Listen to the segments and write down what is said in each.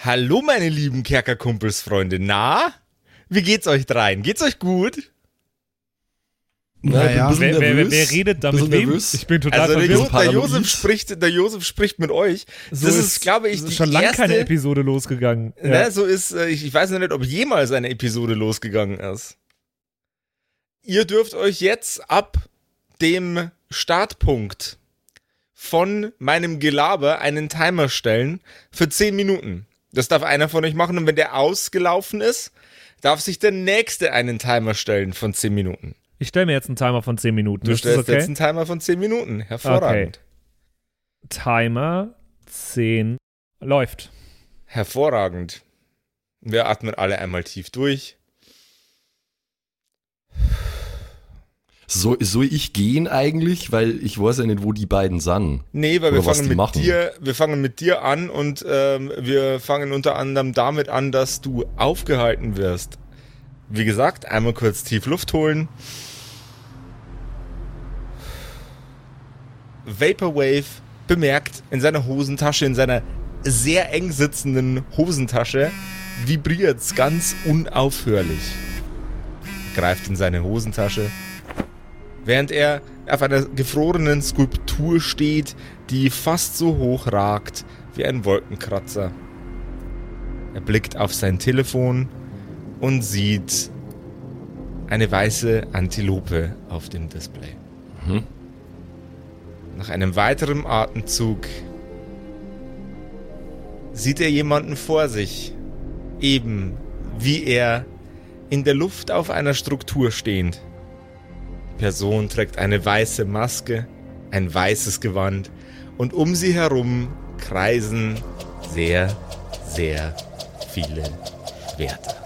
Hallo, meine lieben Kerkerkumpelsfreunde. Na? Wie geht's euch dreien? Geht's euch gut? Naja, wer, wer, wer, wer, redet da mit wem? Ich bin total Also der, verwirrt. jo der, Josef spricht, der Josef spricht mit euch. So das ist, glaube ich, so die schon lange keine Episode losgegangen. Ne, so ist, äh, ich, ich weiß noch nicht, ob jemals eine Episode losgegangen ist. Ihr dürft euch jetzt ab dem Startpunkt von meinem Gelaber einen Timer stellen für 10 Minuten. Das darf einer von euch machen und wenn der ausgelaufen ist, darf sich der nächste einen Timer stellen von 10 Minuten. Ich stelle mir jetzt einen Timer von 10 Minuten. Du ist stellst okay? jetzt einen Timer von 10 Minuten. Hervorragend. Timer 10 läuft. Hervorragend. Wir atmen alle einmal tief durch. So, soll ich gehen eigentlich? Weil ich weiß ja nicht, wo die beiden sind. Nee, weil wir fangen mit machen. dir, wir fangen mit dir an und ähm, wir fangen unter anderem damit an, dass du aufgehalten wirst. Wie gesagt, einmal kurz tief Luft holen. Vaporwave bemerkt in seiner Hosentasche, in seiner sehr eng sitzenden Hosentasche, vibriert's ganz unaufhörlich. Greift in seine Hosentasche, während er auf einer gefrorenen Skulptur steht, die fast so hoch ragt wie ein Wolkenkratzer. Er blickt auf sein Telefon und sieht eine weiße Antilope auf dem Display. Mhm. Nach einem weiteren Atemzug sieht er jemanden vor sich, eben wie er in der Luft auf einer Struktur stehend. Die Person trägt eine weiße Maske, ein weißes Gewand und um sie herum kreisen sehr, sehr viele Schwerter.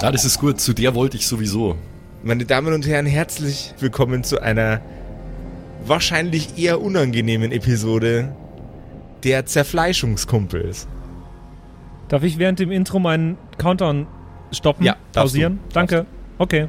Ja, das ist gut. Zu der wollte ich sowieso. Meine Damen und Herren, herzlich willkommen zu einer wahrscheinlich eher unangenehmen Episode der Zerfleischungskumpels. Darf ich während dem Intro meinen Countdown stoppen? Ja, pausieren? du. Danke. Okay.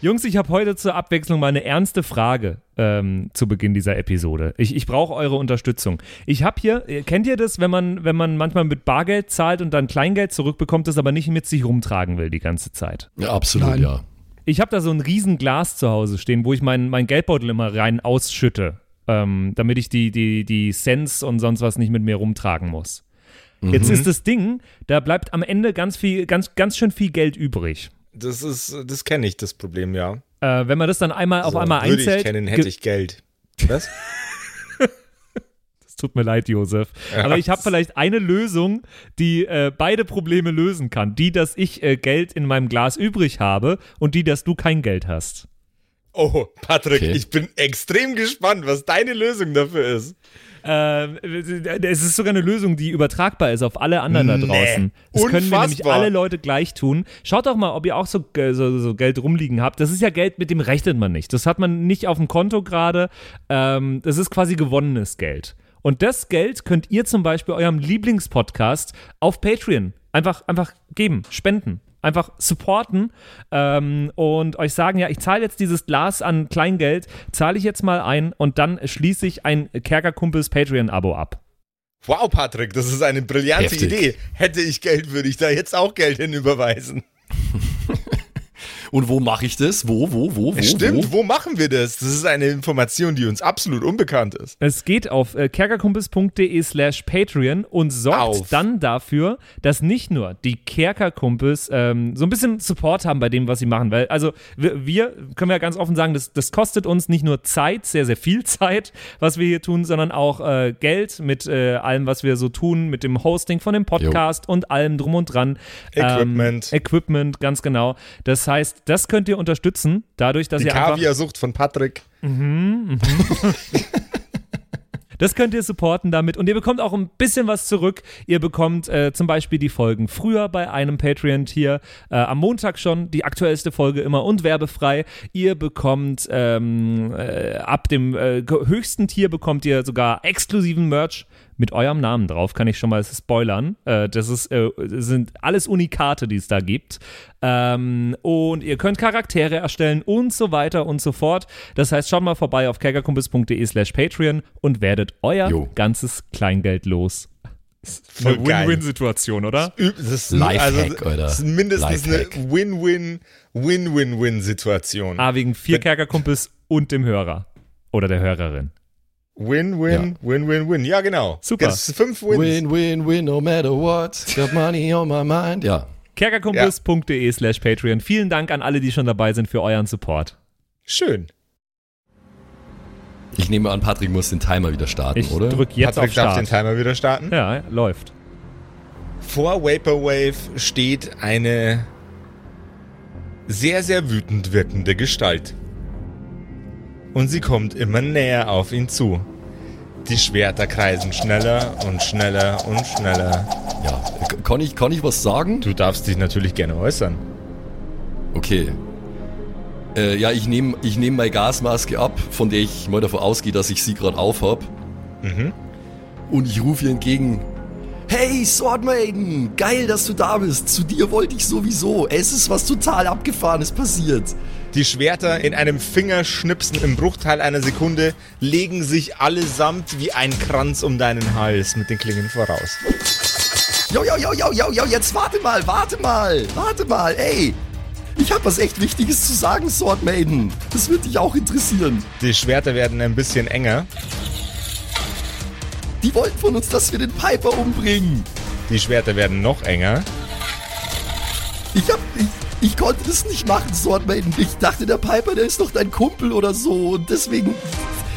Jungs, ich habe heute zur Abwechslung mal eine ernste Frage ähm, zu Beginn dieser Episode. Ich, ich brauche eure Unterstützung. Ich habe hier, äh, kennt ihr das, wenn man, wenn man manchmal mit Bargeld zahlt und dann Kleingeld zurückbekommt, das aber nicht mit sich rumtragen will die ganze Zeit? Ja, absolut, Nein. ja. Ich habe da so ein riesen Glas zu Hause stehen, wo ich mein, mein Geldbeutel immer rein ausschütte, ähm, damit ich die, die, die Cents und sonst was nicht mit mir rumtragen muss. Jetzt ist das Ding, da bleibt am Ende ganz viel, ganz, ganz schön viel Geld übrig. Das ist, das kenne ich, das Problem, ja. Äh, wenn man das dann einmal auf So, einmal würde einzählt. ich kennen, hätte ich Geld. Was? Es tut mir leid, Josef. Ja. Aber ich habe vielleicht eine Lösung, die äh, beide Probleme lösen kann. Die, dass ich äh, Geld in meinem Glas übrig habe und die, dass du kein Geld hast. Oh, Patrick, Okay. ich bin extrem gespannt, was deine Lösung dafür ist. Ähm, es ist sogar eine Lösung, die übertragbar ist auf alle anderen da Nee, draußen. Das können wir nämlich unfassbar. alle Leute gleich tun. Schaut doch mal, ob ihr auch so, äh, so, so Geld rumliegen habt. Das ist ja Geld, mit dem rechnet man nicht. Das hat man nicht auf dem Konto gerade. Ähm, das ist quasi gewonnenes Geld. Und das Geld könnt ihr zum Beispiel eurem Lieblingspodcast auf Patreon einfach, einfach geben, spenden. Einfach supporten ähm, und euch sagen, ja, ich zahle jetzt dieses Glas an Kleingeld, zahle ich jetzt mal ein und dann schließe ich ein Kerkerkumpels Patreon-Abo ab. Wow, Patrick, das ist eine brillante Heftig. Idee. Hätte ich Geld, würde ich da jetzt auch Geld hinüberweisen. Und wo mache ich das? Wo, wo, wo, wo? Stimmt, Wo? wo machen wir das? Das ist eine Information, die uns absolut unbekannt ist. Es geht auf äh, kerkerkumpels.de slash Patreon und sorgt Auf. dann dafür, dass nicht nur die Kerkerkumpels ähm, so ein bisschen Support haben bei dem, was sie machen. Weil, also wir, wir können ja ganz offen sagen, das, das kostet uns nicht nur Zeit, sehr, sehr viel Zeit, was wir hier tun, sondern auch äh, Geld mit äh, allem, was wir so tun, mit dem Hosting von dem Podcast und allem drum und dran. Equipment. Ähm, Equipment, ganz genau. Das heißt, das könnt ihr unterstützen, dadurch, dass Die ihr einfach Kaviarsucht von Patrick. Das könnt ihr supporten damit und ihr bekommt auch ein bisschen was zurück. Ihr bekommt äh, zum Beispiel die Folgen früher bei einem Patreon-Tier, äh, am Montag schon die aktuellste Folge immer und werbefrei. Ihr bekommt ähm, äh, ab dem äh, höchsten Tier bekommt ihr sogar exklusiven Merch mit eurem Namen drauf, kann ich schon mal spoilern. Äh, das ist, äh, sind alles Unikate, die es da gibt. Ähm, und ihr könnt Charaktere erstellen und so weiter und so fort. Das heißt, schaut mal vorbei auf kerkerkumpels.de slash Patreon und werdet euer Jo. ganzes Kleingeld los. Voll Eine. Win-Win-Situation, oder? Das ist, Lifehack, also, Alter. das ist mindestens Lifehack. eine Win-Win, Win-Win-Win-Situation. Ah, wegen vier Kerkerkumpels und dem Hörer. Oder der Hörerin. Win-Win, Win-Win-Win. Ja, genau. Super. Das ist fünf Wins. Win, win, win, no matter what. Got money on my mind. Ja. kerkerkumpels.de slash Patreon. Vielen Dank an alle, die schon dabei sind für euren Support. Schön. Ich nehme an, Patrick muss den Timer wieder starten, Ich oder? drücke jetzt Patrick auf darf den Start. Timer wieder starten. Ja, läuft. Vor Vaporwave steht eine sehr, sehr wütend wirkende Gestalt. Und sie kommt immer näher auf ihn zu. Die Schwerter kreisen schneller und schneller und schneller. Ja. Kann ich, kann ich was sagen? Du darfst dich natürlich gerne äußern. Okay. Äh, ja, ich nehme ich nehm meine Gasmaske ab, von der ich mal davon ausgehe, dass ich sie gerade aufhab. Mhm. Und ich rufe ihr entgegen. Hey, Swordmaiden! Geil, dass du da bist. Zu dir wollte ich sowieso. Es ist was total Abgefahrenes passiert. Die Schwerter in einem Fingerschnipsen im Bruchteil einer Sekunde legen sich allesamt wie ein Kranz um deinen Hals mit den Klingen voraus. Jo, jo, jo, jo, jo, jo, jetzt warte mal, warte mal, warte mal, ey. Ich hab was echt Wichtiges zu sagen, Swordmaiden. Das wird dich auch interessieren. Die Schwerter werden ein bisschen enger. Die wollten von uns, dass wir den Piper umbringen. Die Schwerter werden noch enger. Ich hab, ich, ich konnte das nicht machen, Swordmaiden. Ich dachte, der Piper, der ist doch dein Kumpel oder so. Und deswegen,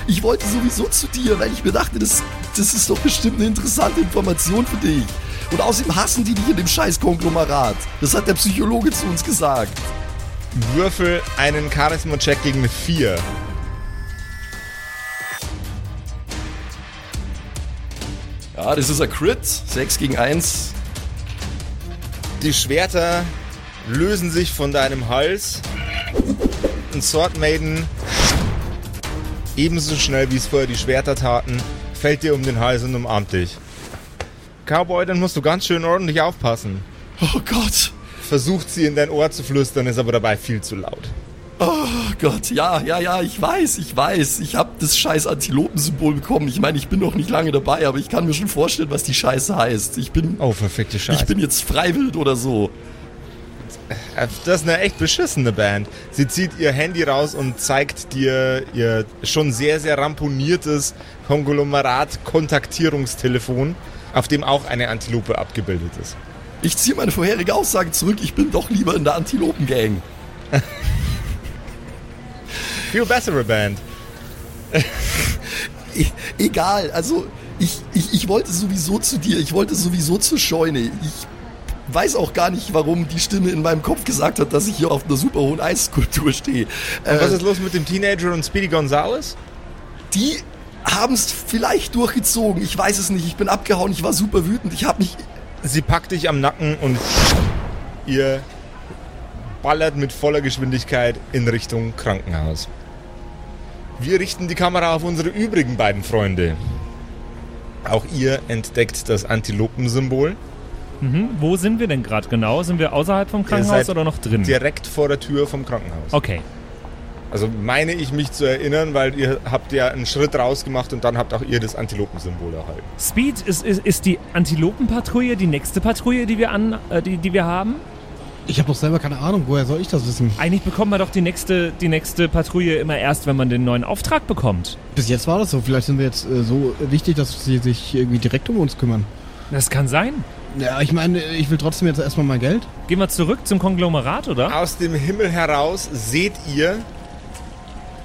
ich wollte sowieso zu dir, weil ich mir dachte, das, das ist doch bestimmt eine interessante Information für dich. Und außerdem hassen die dich in dem scheiß Konglomerat. Das hat der Psychologe zu uns gesagt. Würfel einen Charisma-Check gegen eine 4. Ja, das ist ein Crit. 6 gegen 1. Die Schwerter lösen sich von deinem Hals. Und Sword Maiden, ebenso schnell wie es vorher die Schwerter taten, fällt dir um den Hals und umarmt dich. Cowboy, dann musst du ganz schön ordentlich aufpassen. Oh Gott. Versucht sie in dein Ohr zu flüstern, ist aber dabei viel zu laut. Oh Gott, ja, ja, ja, ich weiß, ich weiß. Ich habe das scheiß Antilopensymbol bekommen. Ich meine, ich bin noch nicht lange dabei, aber ich kann mir schon vorstellen, was die Scheiße heißt. Ich bin, Oh, verfickte Scheiße. ich bin jetzt freiwillig oder so. Das ist eine echt beschissene Band. Sie zieht ihr Handy raus und zeigt dir ihr schon sehr, sehr ramponiertes Konglomerat-Kontaktierungstelefon, auf dem auch eine Antilope abgebildet ist. Ich ziehe meine vorherige Aussage zurück. Ich bin doch lieber in der Antilopengang. Viel bessere Band. E egal, also ich, ich, ich wollte sowieso zu dir. Ich wollte sowieso zur Scheune. Ich weiß auch gar nicht, warum die Stimme in meinem Kopf gesagt hat, dass ich hier auf einer super hohen Eisskulptur stehe. Was Äh, ist los mit dem Teenager und Speedy Gonzales? die haben es vielleicht durchgezogen. Ich weiß es nicht. Ich bin abgehauen. Ich war super wütend. Ich habe mich Sie packt dich am Nacken und ihr ballert mit voller Geschwindigkeit in Richtung Krankenhaus. Wir richten die Kamera auf unsere übrigen beiden Freunde. Auch ihr entdeckt das Antilopensymbol. Mhm. Wo sind wir denn gerade genau? Sind wir außerhalb vom Krankenhaus seid oder noch drin? Direkt vor der Tür vom Krankenhaus. Okay. Also meine ich mich zu erinnern, weil ihr habt ja einen Schritt rausgemacht und dann habt auch ihr das Antilopensymbol erhalten. Speed, ist, ist, ist die Antilopenpatrouille die nächste Patrouille, die wir, an, äh, die, die wir haben? Ich habe doch selber keine Ahnung, woher soll ich das wissen? Eigentlich bekommt man doch die nächste, die nächste Patrouille immer erst, wenn man den neuen Auftrag bekommt. Bis jetzt war das so. Vielleicht sind wir jetzt äh, so wichtig, dass sie sich irgendwie direkt um uns kümmern. Das kann sein. Ja, ich meine, ich will trotzdem jetzt erstmal mein Geld. Gehen wir zurück zum Konglomerat, oder? Aus dem Himmel heraus seht ihr,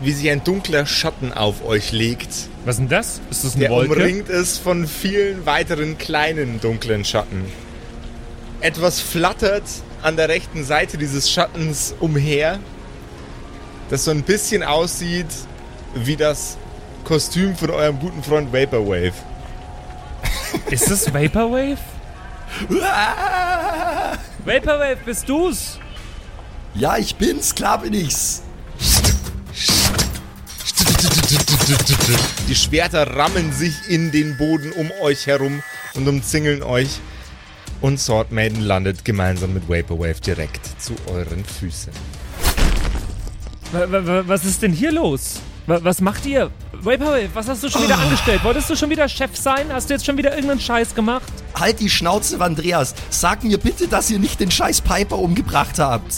wie sich ein dunkler Schatten auf euch legt, Was ist denn das? Ist das eine der Wolke? umringt ist von vielen weiteren kleinen dunklen Schatten. Etwas flattert an der rechten Seite dieses Schattens umher, das so ein bisschen aussieht wie das Kostüm von eurem guten Freund Vaporwave. Ist es Vaporwave? Vaporwave, bist du's? Ja, ich bin's, klar bin ich's. Die Schwerter rammen sich in den Boden um euch herum und umzingeln euch. Und Sword Maiden landet gemeinsam mit Vaporwave direkt zu euren Füßen. Wa- wa- wa- Was ist denn hier los? Wa- Was macht ihr? Vaporwave, was hast du schon wieder angestellt? Wolltest du schon wieder Chef sein? Hast du jetzt schon wieder irgendeinen Scheiß gemacht? Halt die Schnauze, Andreas. Sag mir bitte, dass ihr nicht den scheiß Piper umgebracht habt.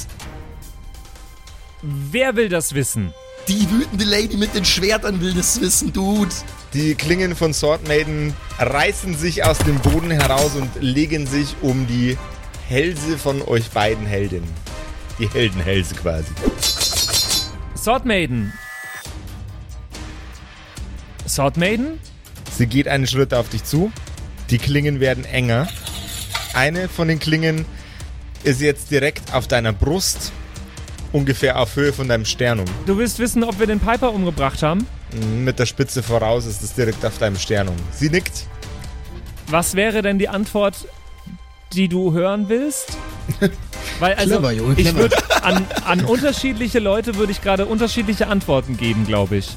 Wer will das wissen? Die wütende Lady mit den Schwertern will das wissen, Dude. Die Klingen von Sword Maiden reißen sich aus dem Boden heraus und legen sich um die Hälse von euch beiden Heldinnen. Die Heldenhälse quasi. Sword Maiden. Sword Maiden? Sie geht einen Schritt auf dich zu. Die Klingen werden enger. Eine von den Klingen ist jetzt direkt auf deiner Brust, ungefähr auf Höhe von deinem Sternum. Du willst wissen, ob wir den Piper umgebracht haben? Mit der Spitze voraus ist es direkt auf deinem Sternum. Sie nickt. Was wäre denn die Antwort, die du hören willst? Weil also Clever, Junge, ich clever. würde an, an unterschiedliche Leute würde ich gerade unterschiedliche Antworten geben, glaube ich.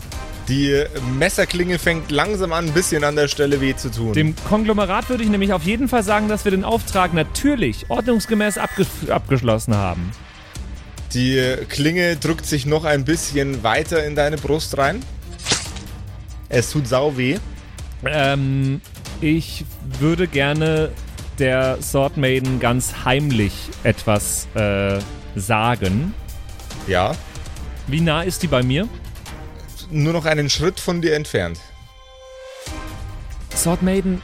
Die Messerklinge fängt langsam an, ein bisschen an der Stelle weh zu tun. Dem Konglomerat würde ich nämlich auf jeden Fall sagen, dass wir den Auftrag natürlich ordnungsgemäß abge abgeschlossen haben. Die Klinge drückt sich noch ein bisschen weiter in deine Brust rein. Es tut sau weh. Ähm, ich würde gerne der Sword Maiden ganz heimlich etwas äh, sagen. Ja. Wie nah ist die bei mir? Nur noch einen Schritt von dir entfernt. Sword Maiden,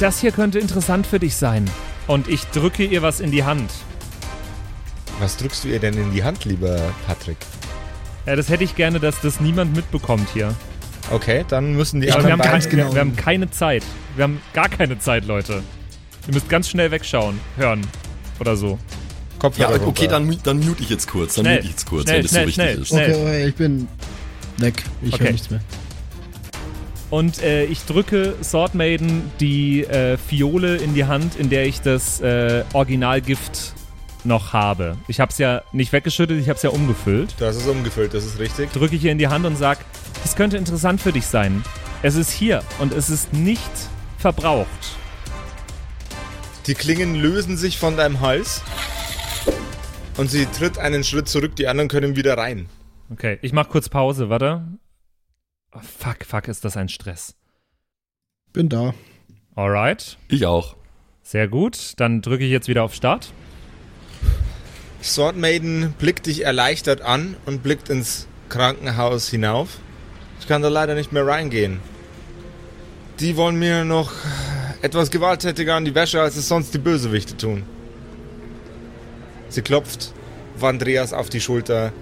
das hier könnte interessant für dich sein. Und ich drücke ihr was in die Hand. Was drückst du ihr denn in die Hand, lieber Patrick? Ja, das hätte ich gerne, dass das niemand mitbekommt hier. Okay, dann müssen die Aber wir haben, anderen genau. wir, wir haben keine Zeit. Wir haben gar keine Zeit, Leute. Ihr müsst ganz schnell wegschauen, hören oder so. Ja, Kopfhörer okay, runter. dann, dann mute ich jetzt kurz. Dann Schnell, mute ich jetzt kurz, schnell, wenn es so schnell, wichtig schnell, ist. schnell. Okay, okay, ich bin weg. Ich Okay. höre nichts mehr. Und äh, ich drücke Sword Maiden die äh, Fiole in die Hand, in der ich das äh, Originalgift noch habe. Ich habe es ja nicht weggeschüttet, ich habe es ja umgefüllt. Hast es umgefüllt, das ist richtig. Drücke ich ihr in die Hand und sag, es könnte interessant für dich sein. Es ist hier und es ist nicht verbraucht. Die Klingen lösen sich von deinem Hals. Und sie tritt einen Schritt zurück, die anderen können wieder rein. Okay, ich mach kurz Pause, warte. Oh, fuck, fuck, ist das ein Stress. Bin da. Alright, Ich auch. sehr gut. Dann drücke ich jetzt wieder auf Start. Sword Maiden blickt dich erleichtert an und blickt ins Krankenhaus hinauf. Ich kann da leider nicht mehr reingehen. Die wollen mir noch etwas gewalttätiger an die Wäsche, als es sonst die Bösewichte tun. Sie klopft Vandreas auf die Schulter,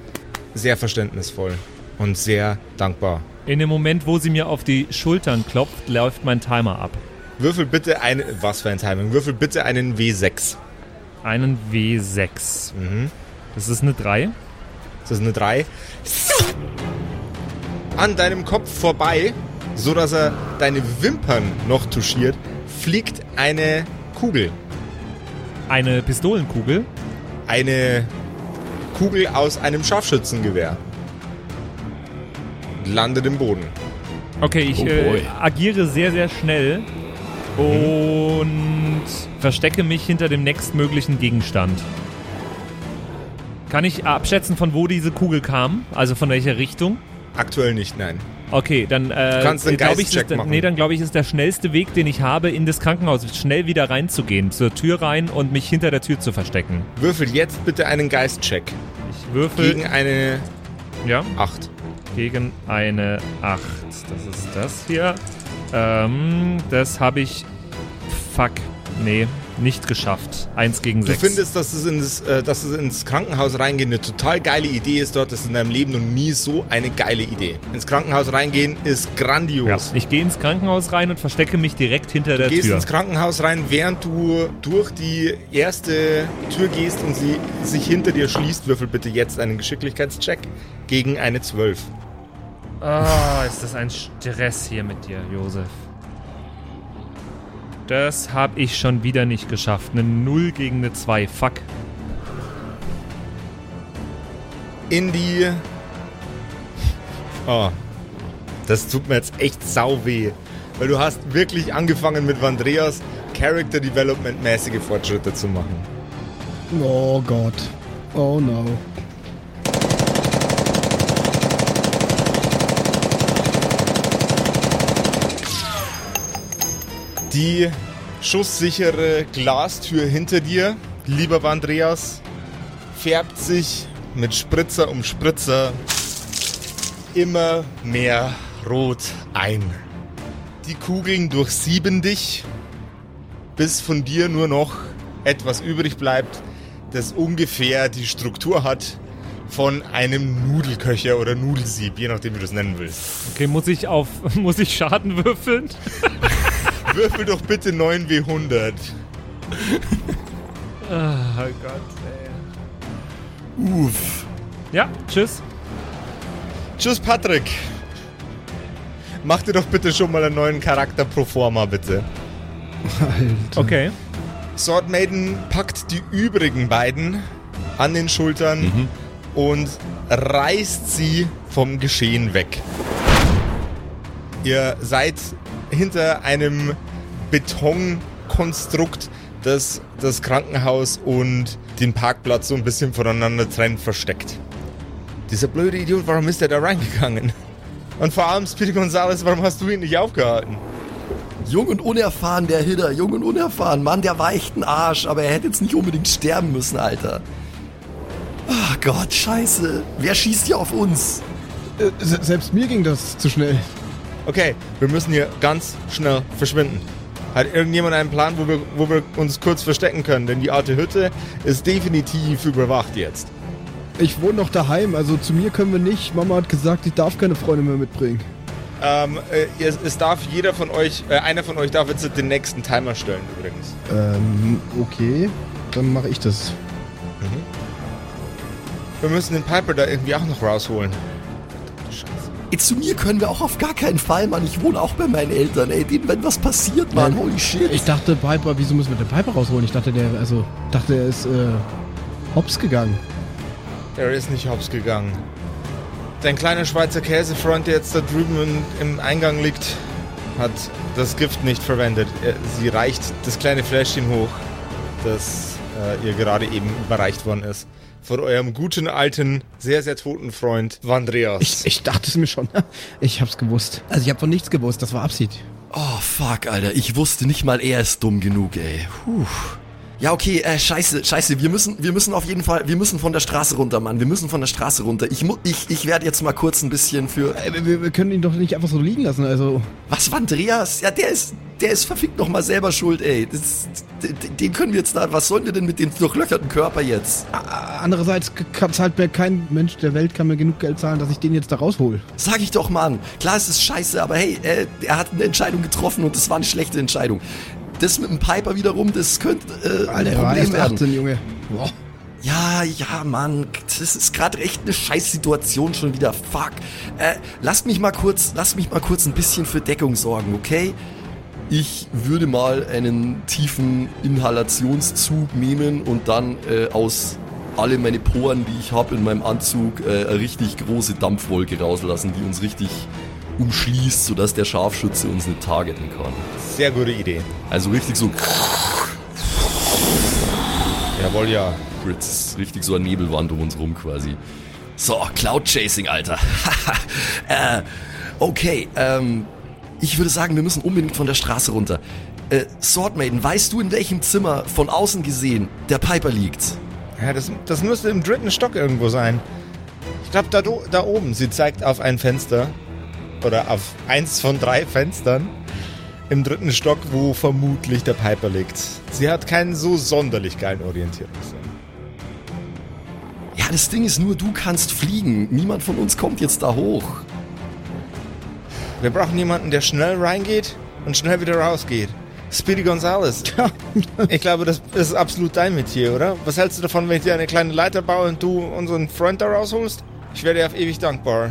sehr verständnisvoll und sehr dankbar. In dem Moment, wo sie mir auf die Schultern klopft, läuft mein Timer ab. Würfel bitte eine, was für ein Timing, würfel bitte einen W6. Einen W6. Mhm. Das ist eine 3. Das ist eine 3. An deinem Kopf vorbei, so dass er deine Wimpern noch touchiert, fliegt eine Kugel. Eine Pistolenkugel. Eine Kugel aus einem Scharfschützengewehr. Landet im Boden. Okay, ich Oh äh, agiere sehr, sehr schnell und verstecke mich hinter dem nächstmöglichen Gegenstand. Kann ich abschätzen, von wo diese Kugel kam? Also von welcher Richtung? Aktuell nicht, nein. Okay, dann äh, kannst einen glaub ich, ist. Nee, dann glaube ich, ist der schnellste Weg, den ich habe, in das Krankenhaus schnell wieder reinzugehen, zur Tür rein und mich hinter der Tür zu verstecken. Würfel jetzt bitte einen Geistcheck. Ich würfel Gegen eine ja, 8. gegen eine 8. Das ist das hier. Ähm, das habe ich. Fuck. Nee, nicht geschafft. 1 gegen Du 6. findest, dass es, ins, äh, dass es ins Krankenhaus reingehen eine total geile Idee ist dort. Das ist in deinem Leben noch nie so eine geile Idee. Ins Krankenhaus reingehen ist ja. grandios. Ich gehe ins Krankenhaus rein und verstecke mich direkt hinter der Du gehst Tür. ins Krankenhaus rein, während du durch die erste Tür gehst und sie sich hinter dir schließt. Würfel bitte jetzt einen Geschicklichkeitscheck gegen eine 12. Oh, ist das ein Stress hier mit dir, Josef. Das habe ich schon wieder nicht geschafft. Eine 0 gegen eine 2. Fuck. In die. Oh. Das tut mir jetzt echt sau weh. Weil du hast wirklich angefangen mit Vandreas Character Development mäßige Fortschritte zu machen. Oh Gott. Oh no. Die schusssichere Glastür hinter dir, lieber Vandreas, färbt sich mit Spritzer um Spritzer immer mehr rot ein. Die Kugeln durchsieben dich, bis von dir nur noch etwas übrig bleibt, das ungefähr die Struktur hat von einem Nudelköcher oder Nudelsieb, je nachdem wie du es nennen willst. Okay, muss ich auf. Muss ich Schaden würfeln? Würfel doch bitte 9W100. Oh Gott, ey. Uff. Ja, tschüss. Tschüss, Patrick. Mach dir doch bitte schon mal einen neuen Charakter pro forma, bitte. Alter. Okay. Sword Maiden packt die übrigen beiden an den Schultern und reißt sie vom Geschehen weg. Ihr seid hinter einem Betonkonstrukt, das das Krankenhaus und den Parkplatz so ein bisschen voneinander trennt, versteckt. Dieser blöde Idiot, warum ist er da reingegangen? Und vor allem, Speedy Gonzales, warum hast du ihn nicht aufgehalten? Jung und unerfahren, der Hitter. Jung und unerfahren. Mann, der war echt ein Arsch, aber er hätte jetzt nicht unbedingt sterben müssen, Alter. Ach Gott, scheiße. Wer schießt hier auf uns? Äh, se- selbst mir ging das zu schnell. Okay, wir müssen hier ganz schnell verschwinden. Hat irgendjemand einen Plan, wo wir, wo wir uns kurz verstecken können? Denn die alte Hütte ist definitiv überwacht jetzt. Ich wohne noch daheim, also zu mir können wir nicht. Mama hat gesagt, ich darf keine Freunde mehr mitbringen. Ähm, äh, es, es darf jeder von euch, äh, einer von euch darf jetzt den nächsten Timer stellen übrigens. Ähm, okay. Dann mache ich das. Wir müssen den Piper da irgendwie auch noch rausholen. Ey, zu mir können wir auch auf gar keinen Fall, Mann. Ich wohne auch bei meinen Eltern, ey. Denen, wenn was passiert, Mann. Ja, Holy shit. Ich dachte, Piper, wieso müssen wir den Piper rausholen? Ich dachte, der, also, dachte, er ist, äh, hops gegangen. Er ist nicht hops gegangen. Dein kleiner Schweizer Käsefreund, der jetzt da drüben im, im Eingang liegt, hat das Gift nicht verwendet. Er, sie reicht das kleine Fläschchen hoch, das äh, ihr gerade eben überreicht worden ist. Von eurem guten, alten, sehr, sehr toten Freund Vandreas. Ich, ich dachte es mir schon. Ich hab's gewusst. Also ich hab von nichts gewusst, das war Absicht. Oh, fuck, Alter. Ich wusste nicht mal, er ist dumm genug, ey. Puh. Ja, okay, äh, scheiße, scheiße. Wir müssen, wir müssen auf jeden Fall, wir müssen von der Straße runter, Mann. Wir müssen von der Straße runter. Ich, mu ich, ich werde jetzt mal kurz ein bisschen für... Äh, Wir, wir können ihn doch nicht einfach so liegen lassen, also. Was, Andreas? Ja, der ist, der ist verfickt noch mal selber schuld, ey. Das, den können wir jetzt da, was sollen wir denn mit dem durchlöcherten Körper jetzt? Andererseits zahlt mir kein Mensch der Welt kann mir genug Geld zahlen, dass ich den jetzt da raushol. Sag ich doch, Mann. Klar, es ist scheiße, aber hey, äh, er hat eine Entscheidung getroffen und das war eine schlechte Entscheidung. Das mit dem Piper wiederum, das könnte äh, Alter, ein Problem werden. 18, Junge. Boah. Ja, ja, Mann, das ist gerade echt eine Scheißsituation schon wieder. Fuck. Äh, lasst mich mal kurz, lasst mich mal kurz ein bisschen für Deckung sorgen, okay? Ich würde mal einen tiefen Inhalationszug nehmen und dann äh, aus alle meine Poren, die ich habe in meinem Anzug, äh, eine richtig große Dampfwolke rauslassen, die uns richtig umschließt, sodass der Scharfschütze uns nicht targeten kann. Sehr gute Idee. Also richtig so Jawohl, ja. Jetzt richtig so eine Nebelwand um uns rum quasi. So, Cloud Chasing, Alter. äh, okay, ähm, ich würde sagen, wir müssen unbedingt von der Straße runter. Äh, Swordmaiden, weißt du, in welchem Zimmer von außen gesehen der Piper liegt? Ja, das, das müsste im dritten Stock irgendwo sein. Ich glaube, da, da oben. Sie zeigt auf ein Fenster. Oder auf eins von drei Fenstern. Im dritten Stock, wo vermutlich der Piper liegt. Sie hat keinen so sonderlich geilen Orientierungssinn. Ja, das Ding ist nur, du kannst fliegen. Niemand von uns kommt jetzt da hoch. Wir brauchen jemanden, der schnell reingeht und schnell wieder rausgeht. Speedy Gonzales. Ich glaube, das ist absolut dein Metier, oder? Was hältst du davon, wenn ich dir eine kleine Leiter baue und du unseren Freund da rausholst? Ich wäre dir auf ewig dankbar.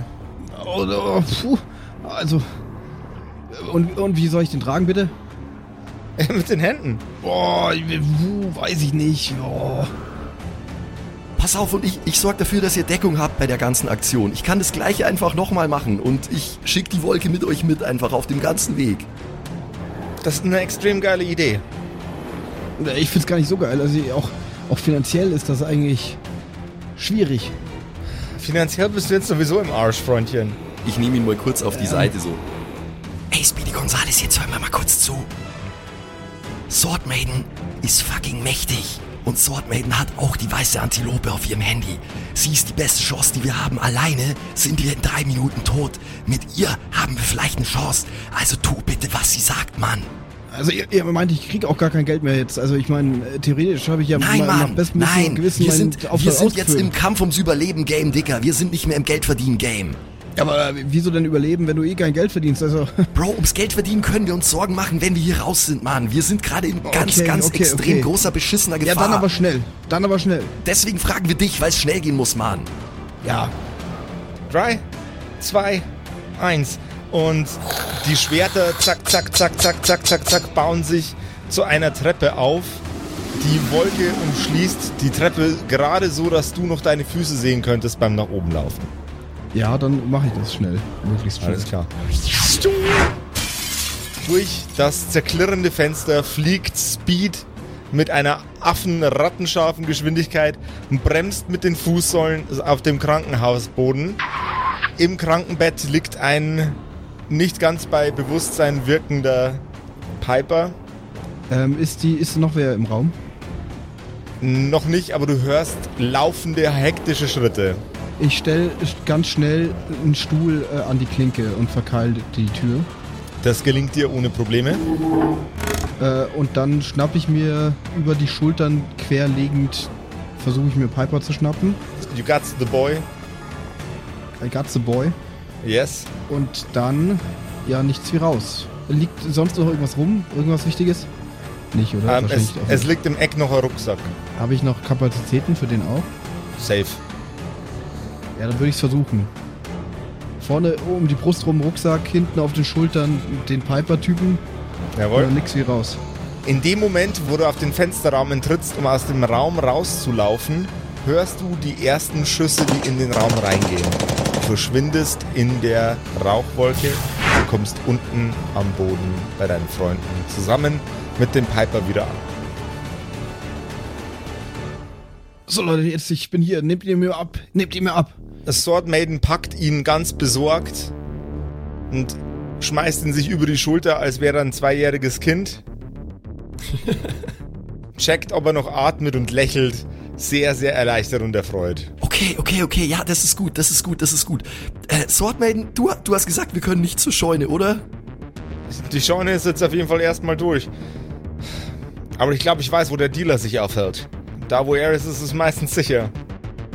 Oder, puh, also. Und, und wie soll ich den tragen, bitte? Mit den Händen. Boah, weiß ich nicht. Oh. Pass auf und ich, ich sorge dafür, dass ihr Deckung habt bei der ganzen Aktion. Ich kann das gleiche einfach nochmal machen und ich schicke die Wolke mit euch mit einfach auf dem ganzen Weg. Das ist eine extrem geile Idee. Ich find's gar nicht so geil. Also auch, auch finanziell ist das eigentlich schwierig. Finanziell bist du jetzt sowieso im Arsch, Freundchen. Ich nehme ihn mal kurz auf die Seite so. Ey, Speedy Gonzales, jetzt hör mir mal kurz zu. Sword Maiden ist fucking mächtig. Und Sword Maiden hat auch die weiße Antilope auf ihrem Handy. Sie ist die beste Chance, die wir haben. Alleine sind wir in drei Minuten tot. Mit ihr haben wir vielleicht eine Chance. Also tu bitte, was sie sagt, Mann. Also ihr, ihr meint, ich krieg auch gar kein Geld mehr jetzt. Also ich meine, äh, theoretisch habe ich ja Nein, mal nach Mann. Gewissen Wir sind, wir sind jetzt im Kampf ums Überleben-Game, Dicker. Wir sind nicht mehr im Geldverdienen-Game. Aber wieso denn überleben, wenn du eh kein Geld verdienst? Also Bro, ums Geld verdienen können wir uns Sorgen machen, wenn wir hier raus sind, Mann. Wir sind gerade in ganz, Okay, ganz okay, extrem okay. großer, beschissener ja, Gefahr. dann aber schnell. Dann aber schnell. Deswegen fragen wir dich, weil es schnell gehen muss, Mann. Ja. Drei, zwei, eins. Und die Schwerter, zack, zack, zack, zack, zack, zack, zack, bauen sich zu einer Treppe auf. Die Wolke umschließt die Treppe gerade so, dass du noch deine Füße sehen könntest beim nach oben laufen. Ja, dann mache ich das schnell. Möglichst schnell. Alles klar. Durch das zerklirrende Fenster fliegt Speed mit einer affenrattenscharfen Geschwindigkeit und bremst mit den Fußsäulen auf dem Krankenhausboden. Im Krankenbett liegt ein nicht ganz bei Bewusstsein wirkender Piper. Ähm, ist die, ist noch wer im Raum? Noch nicht, aber du hörst laufende, hektische Schritte. Ich stelle ganz schnell einen Stuhl äh, an die Klinke und verkeil die Tür. Das gelingt dir ohne Probleme. Äh, und dann schnapp ich mir über die Schultern querlegend, versuche ich mir Piper zu schnappen. You got the boy. I got the boy. Yes. Und dann, ja, nichts wie raus. Liegt sonst noch irgendwas rum? Irgendwas Wichtiges? Nicht, oder? Ähm, es, es liegt im Eck noch ein Rucksack. Habe ich noch Kapazitäten für den auch? Safe. Ja, dann würde ich es versuchen. Vorne um die Brust rum Rucksack, hinten auf den Schultern den Piper-Typen. Jawohl. Oder nix wie raus. In dem Moment, wo du auf den Fensterrahmen trittst, um aus dem Raum rauszulaufen, hörst du die ersten Schüsse, die in den Raum reingehen. Du verschwindest in der Rauchwolke und kommst unten am Boden bei deinen Freunden zusammen mit dem Piper wieder an. So Leute, jetzt ich bin hier. Nehmt ihr mir ab. Nehmt ihr mir ab. Das Sword Maiden packt ihn ganz besorgt und schmeißt ihn sich über die Schulter, als wäre er ein zweijähriges Kind. Checkt, ob er noch atmet und lächelt. Sehr, sehr erleichtert und erfreut. Okay, okay, okay, ja, das ist gut, das ist gut, das ist gut. Äh, Sword Maiden, du, du hast gesagt, wir können nicht zur Scheune, oder? Die Scheune ist jetzt auf jeden Fall erstmal durch. Aber ich glaube, ich weiß, wo der Dealer sich aufhält. Da, wo er ist, ist es meistens sicher.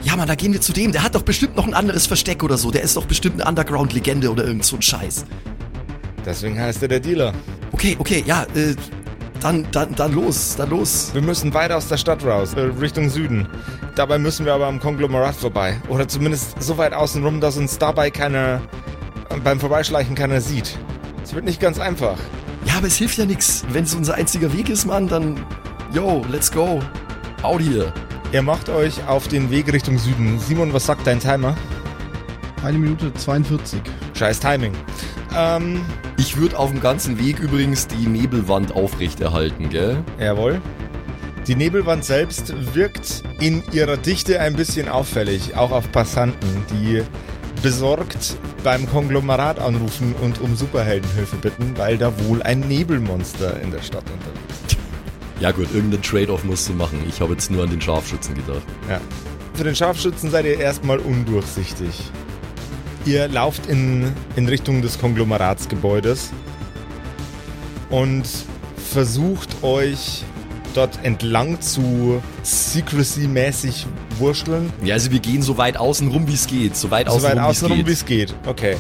Ja, Mann, da gehen wir zu dem. Der hat doch bestimmt noch ein anderes Versteck oder so. Der ist doch bestimmt eine Underground-Legende oder irgend so ein Scheiß. Deswegen heißt er der Dealer. Okay, okay, ja, äh, dann, dann, dann los, dann los. Wir müssen weit aus der Stadt raus, äh, Richtung Süden. Dabei müssen wir aber am Konglomerat vorbei. Oder zumindest so weit außen rum, dass uns dabei keiner, äh, beim Vorbeischleichen keiner sieht. Es wird nicht ganz einfach. Ja, aber es hilft ja nix. Wenn es unser einziger Weg ist, Mann, dann, yo, let's go. Out hier. Ihr macht euch auf den Weg Richtung Süden. Simon, was sagt dein Timer? Eine Minute 42. Scheiß Timing. Ähm, Ich würde auf dem ganzen Weg übrigens die Nebelwand aufrechterhalten, gell? Jawohl. Die Nebelwand selbst wirkt in ihrer Dichte ein bisschen auffällig, auch auf Passanten, die besorgt beim Konglomerat anrufen und um Superheldenhilfe bitten, weil da wohl ein Nebelmonster in der Stadt unterwegs ist. Ja gut, irgendein Trade-off musst du machen. Ich habe jetzt nur an den Scharfschützen gedacht. Ja. Für den Scharfschützen seid ihr erstmal undurchsichtig. Ihr lauft in, in Richtung des Konglomeratsgebäudes und versucht euch dort entlang zu secrecy-mäßig wurschteln. Ja, also wir gehen so weit außen rum, wie es geht. So weit So außen weit rum, außenrum, wie es es geht. Okay.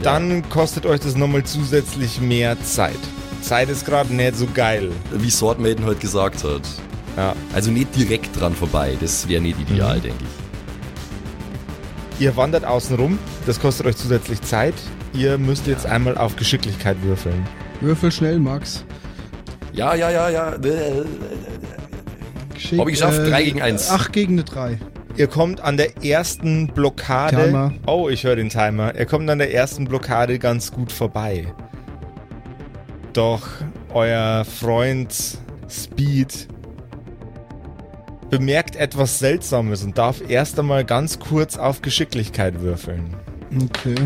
Dann kostet euch das nochmal zusätzlich mehr Zeit. Zeit ist gerade nicht so geil. Wie Sword Maiden heute gesagt hat. Ja. Also nicht direkt dran vorbei. Das wäre nicht ideal, Mhm. denke ich. Ihr wandert außen rum. Das kostet euch zusätzlich Zeit. Ihr müsst jetzt einmal auf Geschicklichkeit würfeln. Würfel schnell, Max. Ja, ja, ja, ja. Äh, Geschick, Hab ich geschafft, drei gegen eins. 8 gegen eine 3. Ihr kommt an der ersten Blockade. Timer. Oh, ich höre den Timer. Ihr kommt an der ersten Blockade ganz gut vorbei. Doch euer Freund Speed bemerkt etwas Seltsames und darf erst einmal ganz kurz auf Geschicklichkeit würfeln. Okay.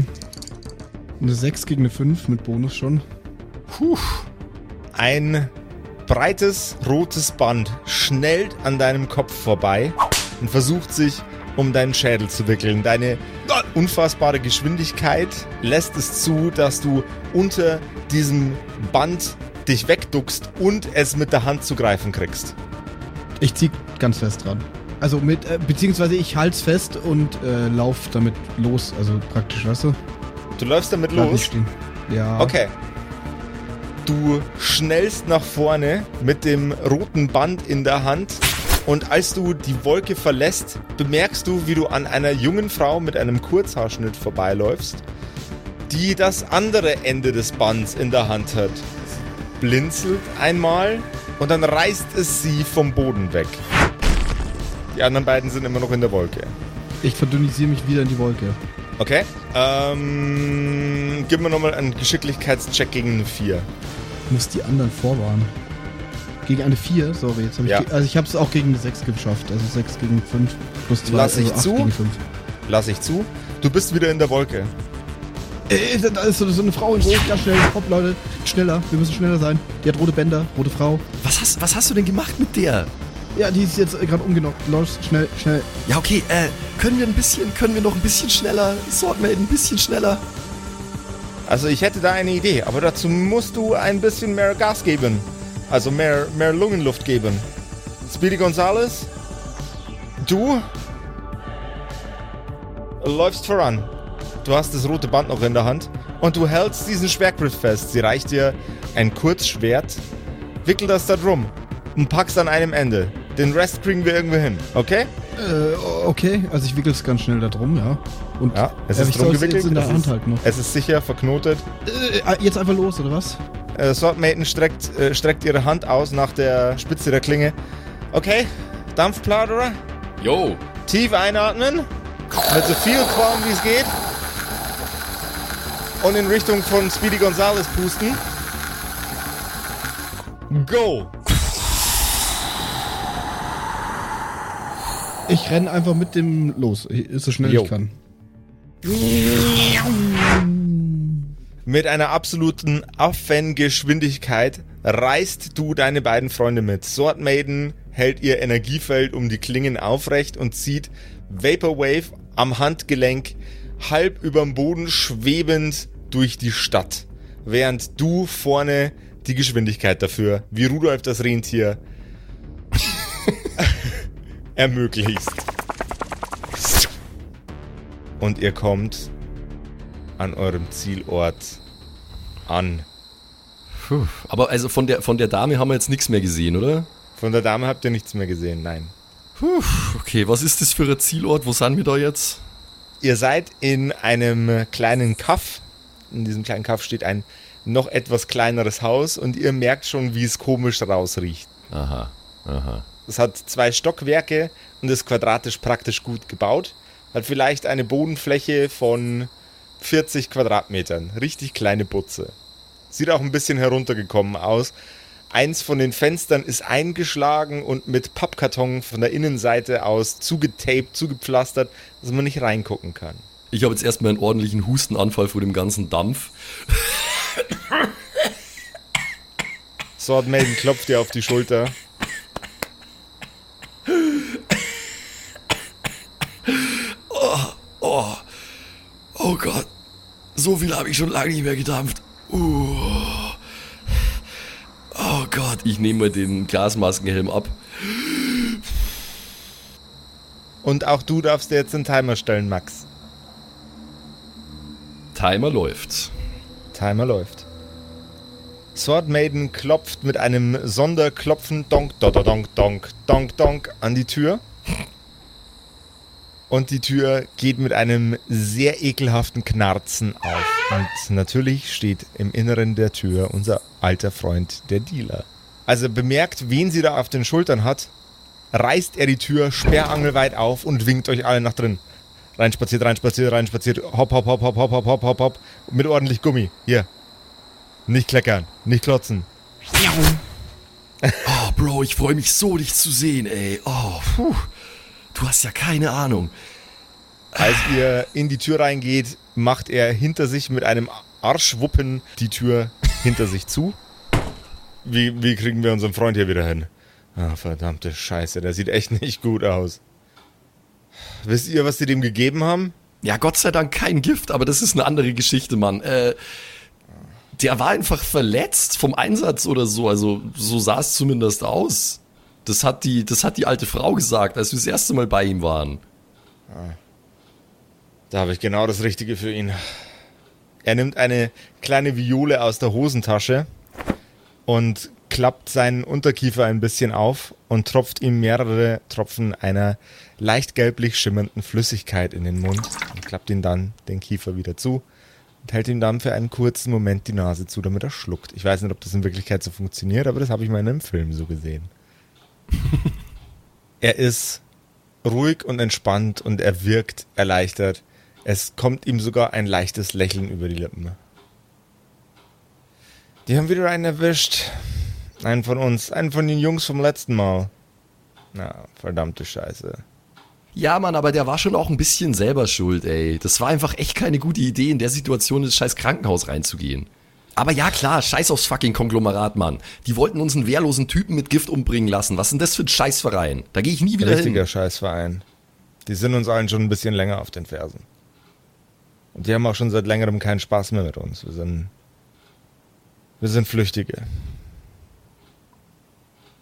Eine 6 gegen eine 5 mit Bonus schon. Ein breites rotes Band schnellt an deinem Kopf vorbei und versucht sich um deinen Schädel zu wickeln. Deine unfassbare Geschwindigkeit lässt es zu, dass du unter diesem Band dich wegduckst und es mit der Hand zu greifen kriegst. Ich zieh ganz fest dran. Also mit, äh, beziehungsweise ich halt's fest und äh, lauf damit los. Also praktisch, weißt du? Du läufst damit Bleib los. stehen. Ja. Okay. Du schnellst nach vorne mit dem roten Band in der Hand und als du die Wolke verlässt, bemerkst du, wie du an einer jungen Frau mit einem Kurzhaarschnitt vorbeiläufst, die das andere Ende des Bands in der Hand hat. Blinzelt einmal und dann reißt es sie vom Boden weg. Die anderen beiden sind immer noch in der Wolke. Ich verdünnisiere mich wieder in die Wolke. Okay. Ähm, gib mir nochmal einen Geschicklichkeitscheck gegen eine 4. Ich muss die anderen vorwarnen. Gegen eine 4, sorry, jetzt habe ich. Ja. Also ich habe es auch gegen eine 6 geschafft. Also 6 gegen 5 plus 2. Lass ich also 8 zu. Gegen 5. Lass ich zu. Du bist wieder in der Wolke. Äh, da ist so, so eine Frau in Rot, ganz schnell. Hopp, Leute, schneller. Wir müssen schneller sein. Die hat rote Bänder, rote Frau. Was hast, was hast du denn gemacht mit der? Ja, die ist jetzt äh, gerade umgenockt. Los, schnell, schnell. Ja, okay, äh, können wir ein bisschen, können wir noch ein bisschen schneller, Swordmaid, ein bisschen schneller? Also ich hätte da eine Idee, aber dazu musst du ein bisschen mehr Gas geben. Also mehr, mehr Lungenluft geben. Speedy Gonzales, du läufst voran. Du hast das rote Band noch in der Hand und du hältst diesen Schwertgriff fest. Sie reicht dir ein Kurzschwert, wickel das da drum und packst an einem Ende. Den Rest kriegen wir irgendwie hin, okay? Äh, okay. Also ich wickel es ganz schnell da drum, ja. Und Ja, es äh, ist drum gewickelt. jetzt in der es, Hand ist, halten noch. es ist sicher verknotet. Äh, jetzt einfach los, oder was? Äh, Swordmaiden streckt, äh, streckt ihre Hand aus nach der Spitze der Klinge. Okay, Dampfplauderer, Yo. tief einatmen, mit so viel Qualm wie es geht. Und in Richtung von Speedy Gonzales pusten. Go! Ich renn einfach mit dem los, so schnell Jo. ich kann. Mit einer absoluten Affengeschwindigkeit reißt du deine beiden Freunde mit. Swordmaiden hält ihr Energiefeld um die Klingen aufrecht und zieht Vaporwave am Handgelenk halb überm Boden schwebend durch die Stadt. Während du vorne die Geschwindigkeit dafür, wie Rudolf das Rentier, ermöglichst. Und ihr kommt an eurem Zielort an. Puh. Aber also von der, von der Dame haben wir jetzt nichts mehr gesehen, oder? Von der Dame habt ihr nichts mehr gesehen, nein. Puh. Okay, was ist das für ein Zielort? Wo sind wir da jetzt? Ihr seid in einem kleinen Kaff. In diesem kleinen Kaff steht ein noch etwas kleineres Haus und ihr merkt schon, wie es komisch rausriecht. Aha, aha. Es hat zwei Stockwerke und ist quadratisch praktisch gut gebaut. Hat vielleicht eine Bodenfläche von 40 Quadratmetern. Richtig kleine Putze. Sieht auch ein bisschen heruntergekommen aus. Eins von den Fenstern ist eingeschlagen und mit Pappkarton von der Innenseite aus zugetaped, zugepflastert, dass man nicht reingucken kann. Ich habe jetzt erstmal einen ordentlichen Hustenanfall vor dem ganzen Dampf. Sword Maiden klopft dir auf die Schulter. Oh Gott, so viel habe ich schon lange nicht mehr gedampft. Uh. Oh Gott, ich nehme mal den Glasmaskenhelm ab. Und auch du darfst dir jetzt den Timer stellen, Max. Timer läuft. Timer läuft. Sword Maiden klopft mit einem Sonderklopfen donk, donk, donk, donk, donk, donk an die Tür. Und die Tür geht mit einem sehr ekelhaften Knarzen auf. Und natürlich steht im Inneren der Tür unser alter Freund, der Dealer. Als er bemerkt, wen sie da auf den Schultern hat, reißt er die Tür sperrangelweit auf und winkt euch alle nach drin. Reinspaziert, reinspaziert, reinspaziert. Hopp, hopp, hopp, hopp, hopp, hopp, hopp, hopp, hopp. Mit ordentlich Gummi. Hier. Nicht kleckern, nicht klotzen. Oh, Bro, ich freue mich so, dich zu sehen, ey. Oh, puh. Du hast ja keine Ahnung. Als ihr in die Tür reingeht, macht er hinter sich mit einem Arschwuppen die Tür hinter sich zu. Wie, wie kriegen wir unseren Freund hier wieder hin? Ah, verdammte Scheiße, der sieht echt nicht gut aus. Wisst ihr, was sie dem gegeben haben? Ja, Gott sei Dank kein Gift, aber das ist eine andere Geschichte, Mann. Äh, der war einfach verletzt vom Einsatz oder so. Also, so sah es zumindest aus. Das hat die, das hat die alte Frau gesagt, als wir das erste Mal bei ihm waren. Da habe ich genau das Richtige für ihn. Er nimmt eine kleine Viole aus der Hosentasche und klappt seinen Unterkiefer ein bisschen auf und tropft ihm mehrere Tropfen einer leicht gelblich schimmernden Flüssigkeit in den Mund und klappt ihn dann den Kiefer wieder zu und hält ihm dann für einen kurzen Moment die Nase zu, damit er schluckt. Ich weiß nicht, ob das in Wirklichkeit so funktioniert, aber das habe ich mal in einem Film so gesehen. er ist ruhig und entspannt und er wirkt erleichtert. Es kommt ihm sogar ein leichtes Lächeln über die Lippen. Die haben wieder einen erwischt. Einen von uns, einen von den Jungs vom letzten Mal. Na, verdammte Scheiße. Ja, Mann, aber der war schon auch ein bisschen selber schuld, ey. Das war einfach echt keine gute Idee, in der Situation ins scheiß Krankenhaus reinzugehen. Aber ja, klar, scheiß aufs fucking Konglomerat, Mann. Die wollten uns einen wehrlosen Typen mit Gift umbringen lassen. Was ist denn das für ein Scheißverein? Da gehe ich nie wieder Richtiger hin. Scheißverein. Die sind uns allen schon ein bisschen länger auf den Fersen. Und die haben auch schon seit längerem keinen Spaß mehr mit uns. Wir sind. Wir sind Flüchtige.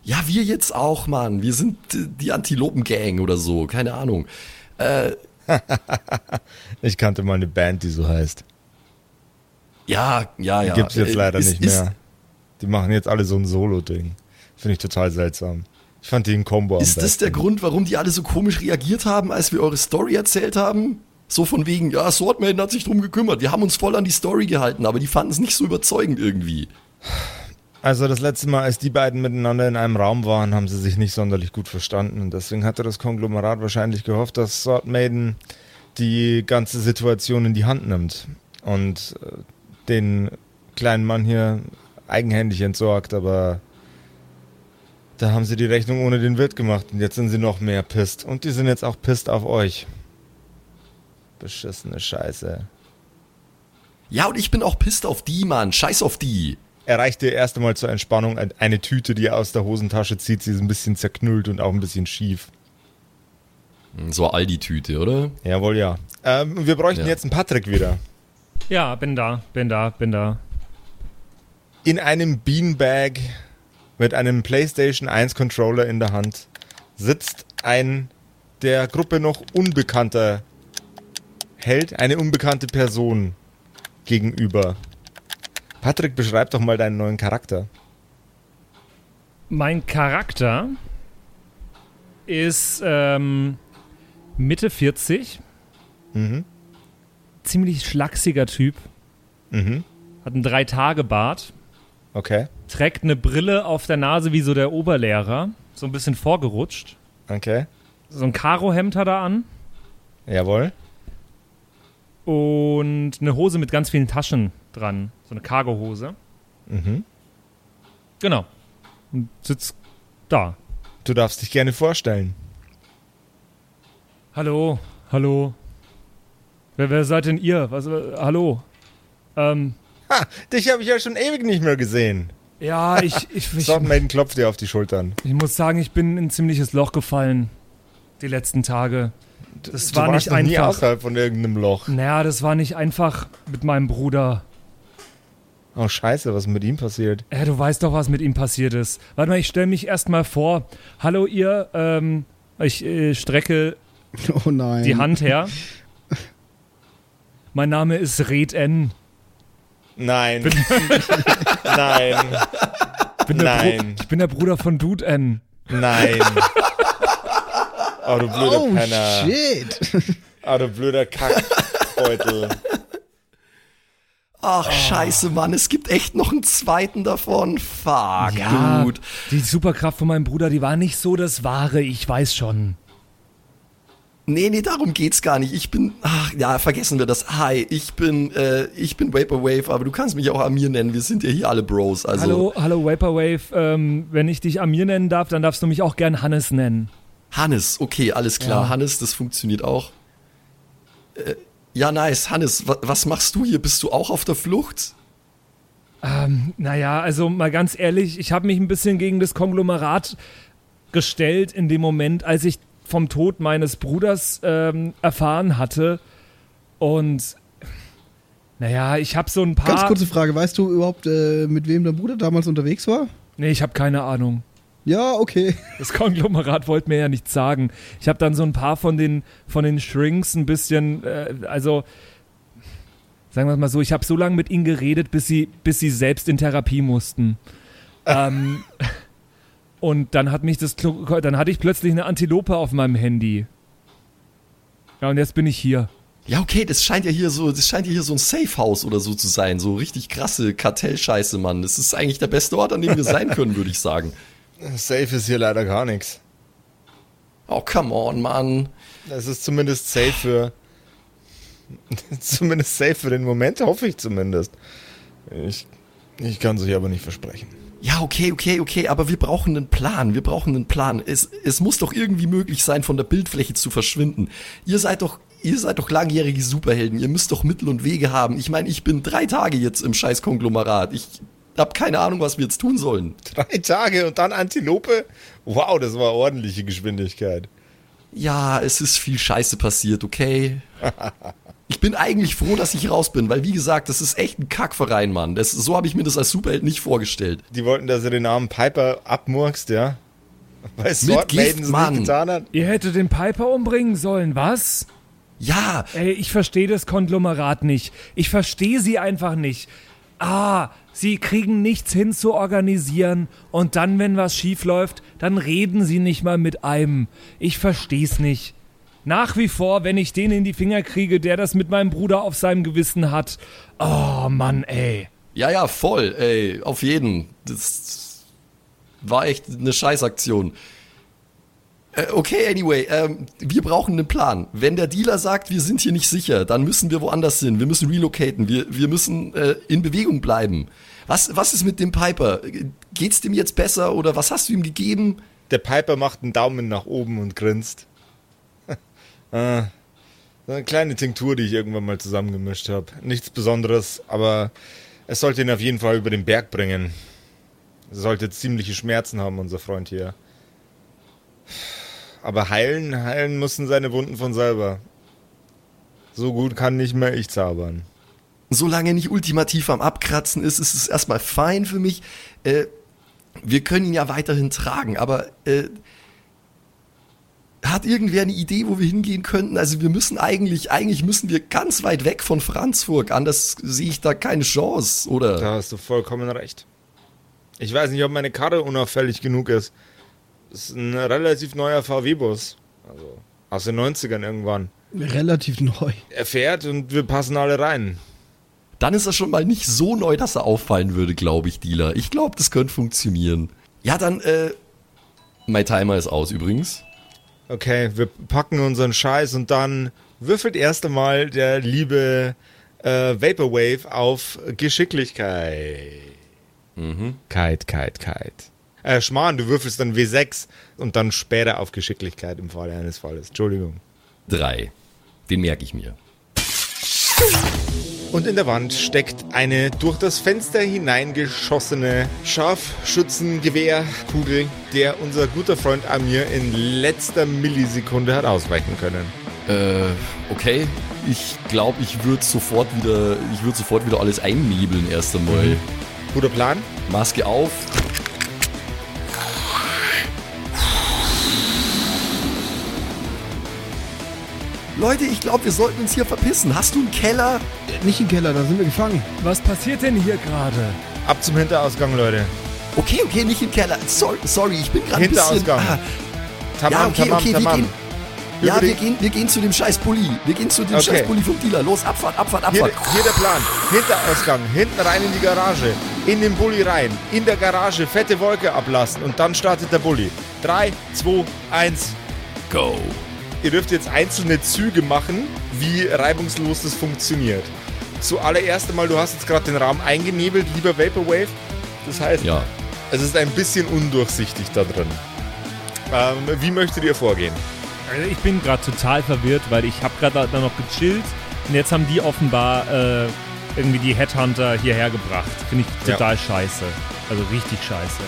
Ja, wir jetzt auch, Mann. Wir sind die Antilopen-Gang oder so. Keine Ahnung. Äh, Ich kannte mal eine Band, die so heißt. Ja, ja, ja. gibt's jetzt Äh, leider ist- nicht ist- mehr. Die machen jetzt alle so ein Solo-Ding. Finde ich total seltsam. Ich fand die in Combo Ist das besten. der Grund, warum die alle so komisch reagiert haben, als wir eure Story erzählt haben? So von wegen, ja, Swordman hat sich drum gekümmert. Wir haben uns voll an die Story gehalten, aber die fanden es nicht so überzeugend irgendwie. Also das letzte Mal, als die beiden miteinander in einem Raum waren, haben sie sich nicht sonderlich gut verstanden. Und deswegen hatte das Konglomerat wahrscheinlich gehofft, dass Sword Maiden die ganze Situation in die Hand nimmt und äh, den kleinen Mann hier eigenhändig entsorgt. Aber da haben sie die Rechnung ohne den Wirt gemacht und jetzt sind sie noch mehr pisst. Und die sind jetzt auch pisst auf euch. Beschissene Scheiße. Ja, und ich bin auch pisst auf die, Mann. Scheiß auf die. Er reicht dir erst einmal zur Entspannung ein- eine Tüte, die er aus der Hosentasche zieht. Sie ist ein bisschen zerknüllt und auch ein bisschen schief. So Aldi-Tüte, oder? Jawohl, ja. Ähm, wir bräuchten Ja. jetzt einen Patrick wieder. Ja, bin da, bin da, bin da. In einem Beanbag mit einem PlayStation 1 Controller in der Hand sitzt ein der Gruppe noch unbekannter Held, eine unbekannte Person gegenüber. Patrick, beschreib doch mal deinen neuen Charakter. Mein Charakter ist ähm, Mitte 40, Mhm. Ziemlich schlachsiger Typ, Mhm. hat einen Drei-Tage-Bart, Okay. trägt eine Brille auf der Nase wie so der Oberlehrer, so ein bisschen vorgerutscht. Okay. So ein Karohemd hat er an Jawohl. und eine Hose mit ganz vielen Taschen dran, so eine Cargohose. Mhm. Genau. Und sitzt da. Du darfst dich gerne vorstellen. Hallo, hallo. Wer, wer seid denn ihr? Was, äh, hallo. Ähm, Ha, dich habe ich ja schon ewig nicht mehr gesehen. ja, ich, ich, ich, Swordmaiden klopft dir auf die Schultern. ich muss sagen, ich bin in ein ziemliches Loch gefallen. Die letzten Tage. Das du war warst nicht noch nie einfach. außerhalb von irgendeinem Loch. Naja, das war nicht einfach mit meinem Bruder. Oh scheiße, was ist mit ihm passiert? Ja, du weißt doch, was mit ihm passiert ist. Warte mal, ich stelle mich erstmal vor. Hallo ihr, ähm, ich äh, strecke Oh nein. die Hand her. Mein Name ist Red N. Nein. Nein. Bin Nein. Ich bin der Bruder von Dude N. Nein. Oh, du blöder Oh, Penner. shit. Oh, du blöder Kackbeutel. Ach, scheiße, Mann, es gibt echt noch einen zweiten davon. Fuck, Ja, dude. die Superkraft von meinem Bruder, die war nicht so das Wahre, ich weiß schon. Nee, nee, darum geht's gar nicht. Ich bin, ach ja, vergessen wir das. Hi, ich bin, äh, ich bin Vaporwave, aber du kannst mich auch Amir nennen. Wir sind ja hier alle Bros. Also, hallo, hallo Vaporwave, ähm, wenn ich dich Amir nennen darf, dann darfst du mich auch gern Hannes nennen. Hannes, okay, alles klar. Ja. Hannes, das funktioniert auch. Äh, ja, nice. Hannes, wa was machst du hier? Bist du auch auf der Flucht? Ähm, naja, also mal ganz ehrlich, ich habe mich ein bisschen gegen das Konglomerat gestellt in dem Moment, als ich vom Tod meines Bruders ähm, erfahren hatte. Und naja, ich habe so ein paar. Ganz kurze Frage, weißt du überhaupt, äh, mit wem dein Bruder damals unterwegs war? Nee, ich habe keine Ahnung. Ja, okay. Das Konglomerat wollte mir ja nichts sagen. Ich habe dann so ein paar von den, von den Shrinks ein bisschen, äh, also sagen wir es mal so, ich habe so lange mit ihnen geredet, bis sie, bis sie selbst in Therapie mussten. ähm, und dann hat mich das, Klo- dann hatte ich plötzlich eine Antilope auf meinem Handy. Ja, und jetzt bin ich hier. Ja, okay, das scheint ja hier so, das scheint ja hier so ein Safehouse oder so zu sein. So richtig krasse Kartellscheiße, Mann. Das ist eigentlich der beste Ort, an dem wir sein können, würde ich sagen. Safe ist hier leider gar nichts. Oh, come on, Mann. Es ist zumindest safe für. zumindest safe für den Moment, hoffe ich zumindest. Ich, ich kann es euch aber nicht versprechen. Ja, okay, okay, okay, aber wir brauchen einen Plan. Wir brauchen einen Plan. Es, es muss doch irgendwie möglich sein, von der Bildfläche zu verschwinden. Ihr seid doch, ihr seid doch langjährige Superhelden. Ihr müsst doch Mittel und Wege haben. Ich meine, ich bin drei Tage jetzt im scheiß Konglomerat. Ich hab keine Ahnung, was wir jetzt tun sollen. Drei Tage und dann Antilope? Wow, das war ordentliche Geschwindigkeit. Ja, es ist viel Scheiße passiert, okay? Ich bin eigentlich froh, dass ich raus bin, weil wie gesagt, das ist echt ein Kackverein, Mann. Das, so habe ich mir das als Superheld nicht vorgestellt. Die wollten, dass er den Namen Piper abmurkst, ja? Weil Sword Gift, Mann. nicht getan hat. Ihr hättet den Piper umbringen sollen, was? Ja, Ey, ich verstehe das Konglomerat nicht. Ich verstehe sie einfach nicht. Ah, sie kriegen nichts hin zu organisieren und dann, wenn was schief läuft, dann reden sie nicht mal mit einem. Ich versteh's nicht. Nach wie vor, wenn ich den in die Finger kriege, der das mit meinem Bruder auf seinem Gewissen hat. Oh Mann, ey. ja, ja, voll, ey, auf jeden. Das war echt eine Scheißaktion. Äh, okay, anyway, ähm, wir brauchen einen Plan. Wenn der Dealer sagt, wir sind hier nicht sicher, dann müssen wir woanders hin. Wir müssen relocaten. Wir, wir müssen äh, in Bewegung bleiben. Was, was ist mit dem Piper? Geht's dem jetzt besser oder was hast du ihm gegeben? Der Piper macht einen Daumen nach oben und grinst. Ah, so eine kleine Tinktur, die ich irgendwann mal zusammengemischt habe. Nichts Besonderes, aber es sollte ihn auf jeden Fall über den Berg bringen. Er sollte ziemliche Schmerzen haben, unser Freund hier. Aber heilen, heilen mussten seine Wunden von selber. So gut kann nicht mehr ich zaubern. solange nicht ultimativ am Abkratzen ist, ist es erstmal fein für mich. Äh, wir können ihn ja weiterhin tragen, aber äh, hat irgendwer eine Idee, wo wir hingehen könnten? Also wir müssen eigentlich, eigentlich müssen wir ganz weit weg von Franzburg, anders sehe ich da keine Chance, oder? Da hast du vollkommen recht. Ich weiß nicht, ob meine Karre unauffällig genug ist. Das ist ein relativ neuer VW-Bus. Also aus den 90ern irgendwann. Relativ neu. Er fährt und wir passen alle rein. Dann ist er schon mal nicht so neu, dass er auffallen würde, glaube ich, Dealer. Ich glaube, das könnte funktionieren. Ja, dann, äh, mein Timer ist aus übrigens. Okay, wir packen unseren Scheiß und dann würfelt erst einmal der liebe äh, Vaporwave auf Geschicklichkeit. Mhm. Kite, Kite, Kite. Äh, Schmarrn, du würfelst dann W6 und dann später auf Geschicklichkeit im Falle eines Falles. Entschuldigung. Drei. Den merke ich mir. Und in der Wand steckt eine durch das Fenster hineingeschossene Scharfschützengewehrkugel, der unser guter Freund Amir in letzter Millisekunde hat ausweichen können. Äh, okay. Ich glaube, ich würde sofort wieder, ich würde sofort wieder alles einnebeln erst einmal. Guter Plan? Maske auf. Leute, ich glaube, wir sollten uns hier verpissen. Hast du einen Keller? Nicht im Keller, da sind wir gefangen. Was passiert denn hier gerade? Ab zum Hinterausgang, Leute. Okay, okay, nicht im Keller. Sorry, sorry ich bin gerade ein bisschen... Hinterausgang. Ah, Tamam, ja, okay, tamam, okay, wir tamam. gehen, Ja, wir gehen, wir gehen zu dem scheiß Bulli. Wir gehen zu dem Okay. scheiß Bulli vom Dealer. Los, Abfahrt, Abfahrt, Hier, Abfahrt. hier der Plan. Hinterausgang, hinten rein in die Garage, in den Bulli rein, in der Garage fette Wolke ablassen und dann startet der Bulli. 3, 2, 1, Go. Ihr dürft jetzt einzelne Züge machen, wie reibungslos das funktioniert. Zuallererst einmal, du hast jetzt gerade den Raum eingenebelt, lieber Vaporwave. Das heißt, Ja. es ist ein bisschen undurchsichtig da drin. Ähm, wie möchtet ihr vorgehen? Also ich bin gerade total verwirrt, weil ich habe gerade da noch gechillt und jetzt haben die offenbar äh, irgendwie die Headhunter hierher gebracht. Finde ich Ja. total scheiße. Also richtig scheiße.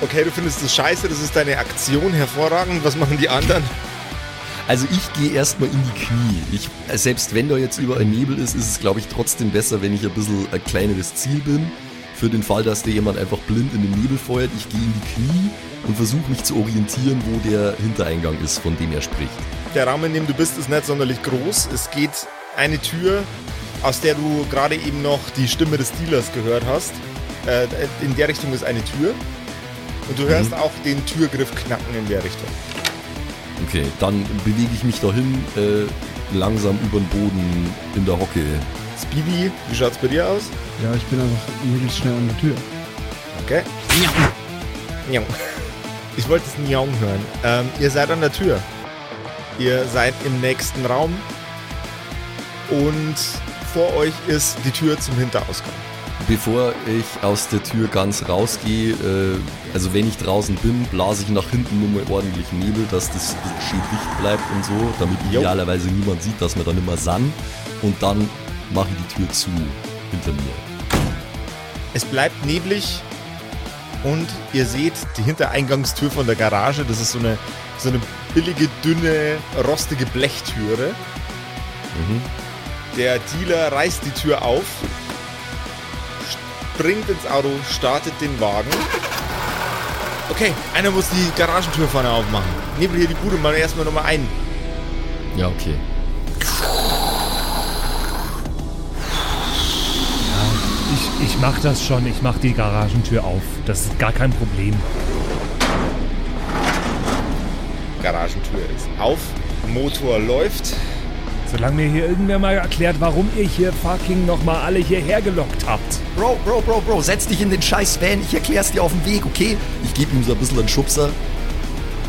Okay, du findest das scheiße, das ist deine Aktion, hervorragend. Was machen die anderen? Also ich gehe erstmal in die Knie. Ich, selbst wenn da jetzt überall Nebel ist, ist es glaube ich trotzdem besser, wenn ich ein bisschen ein kleineres Ziel bin. Für den Fall, dass dir jemand einfach blind in den Nebel feuert. Ich gehe in die Knie und versuche mich zu orientieren, wo der Hintereingang ist, von dem er spricht. Der Raum, in dem du bist, ist nicht sonderlich groß. Es geht eine Tür, aus der du gerade eben noch die Stimme des Dealers gehört hast. Äh, in der Richtung ist eine Tür. Und du hörst auch den Türgriff knacken in der Richtung. Okay, dann bewege ich mich dahin, äh, langsam über den Boden in der Hocke. Speedy, wie schaut's bei dir aus? Ja, ich bin einfach möglichst schnell an der Tür. Okay. Njau. Ich wollte es Njau hören. Ähm, ihr seid an der Tür. Ihr seid im nächsten Raum. Und vor euch ist die Tür zum Hinterausgang. Bevor ich aus der Tür ganz rausgehe, äh, also wenn ich draußen bin, blase ich nach hinten nur mal ordentlich Nebel, dass das schön dicht bleibt und so, damit Jo. idealerweise niemand sieht, dass wir dann immer san. Und dann mache ich die Tür zu hinter mir. Es bleibt neblig und ihr seht die Hintereingangstür von der Garage. Das ist so eine, so eine billige, dünne, rostige Blechtüre. Mhm. Der Dealer reißt die Tür auf, springt ins Auto, startet den Wagen. Okay, einer muss die Garagentür vorne aufmachen. Nebel hier die Bude mal erstmal nochmal ein. Ja, okay. Ich, ich mach das schon, ich mach die Garagentür auf. Das ist gar kein Problem. Garagentür ist auf, Motor läuft. Solange mir hier irgendwer mal erklärt, warum ihr hier fucking nochmal alle hierher gelockt habt. Bro, Bro, Bro, Bro, setz dich in den scheiß Van, ich erklär's dir auf dem Weg, okay? Ich gebe ihm so ein bisschen einen Schubser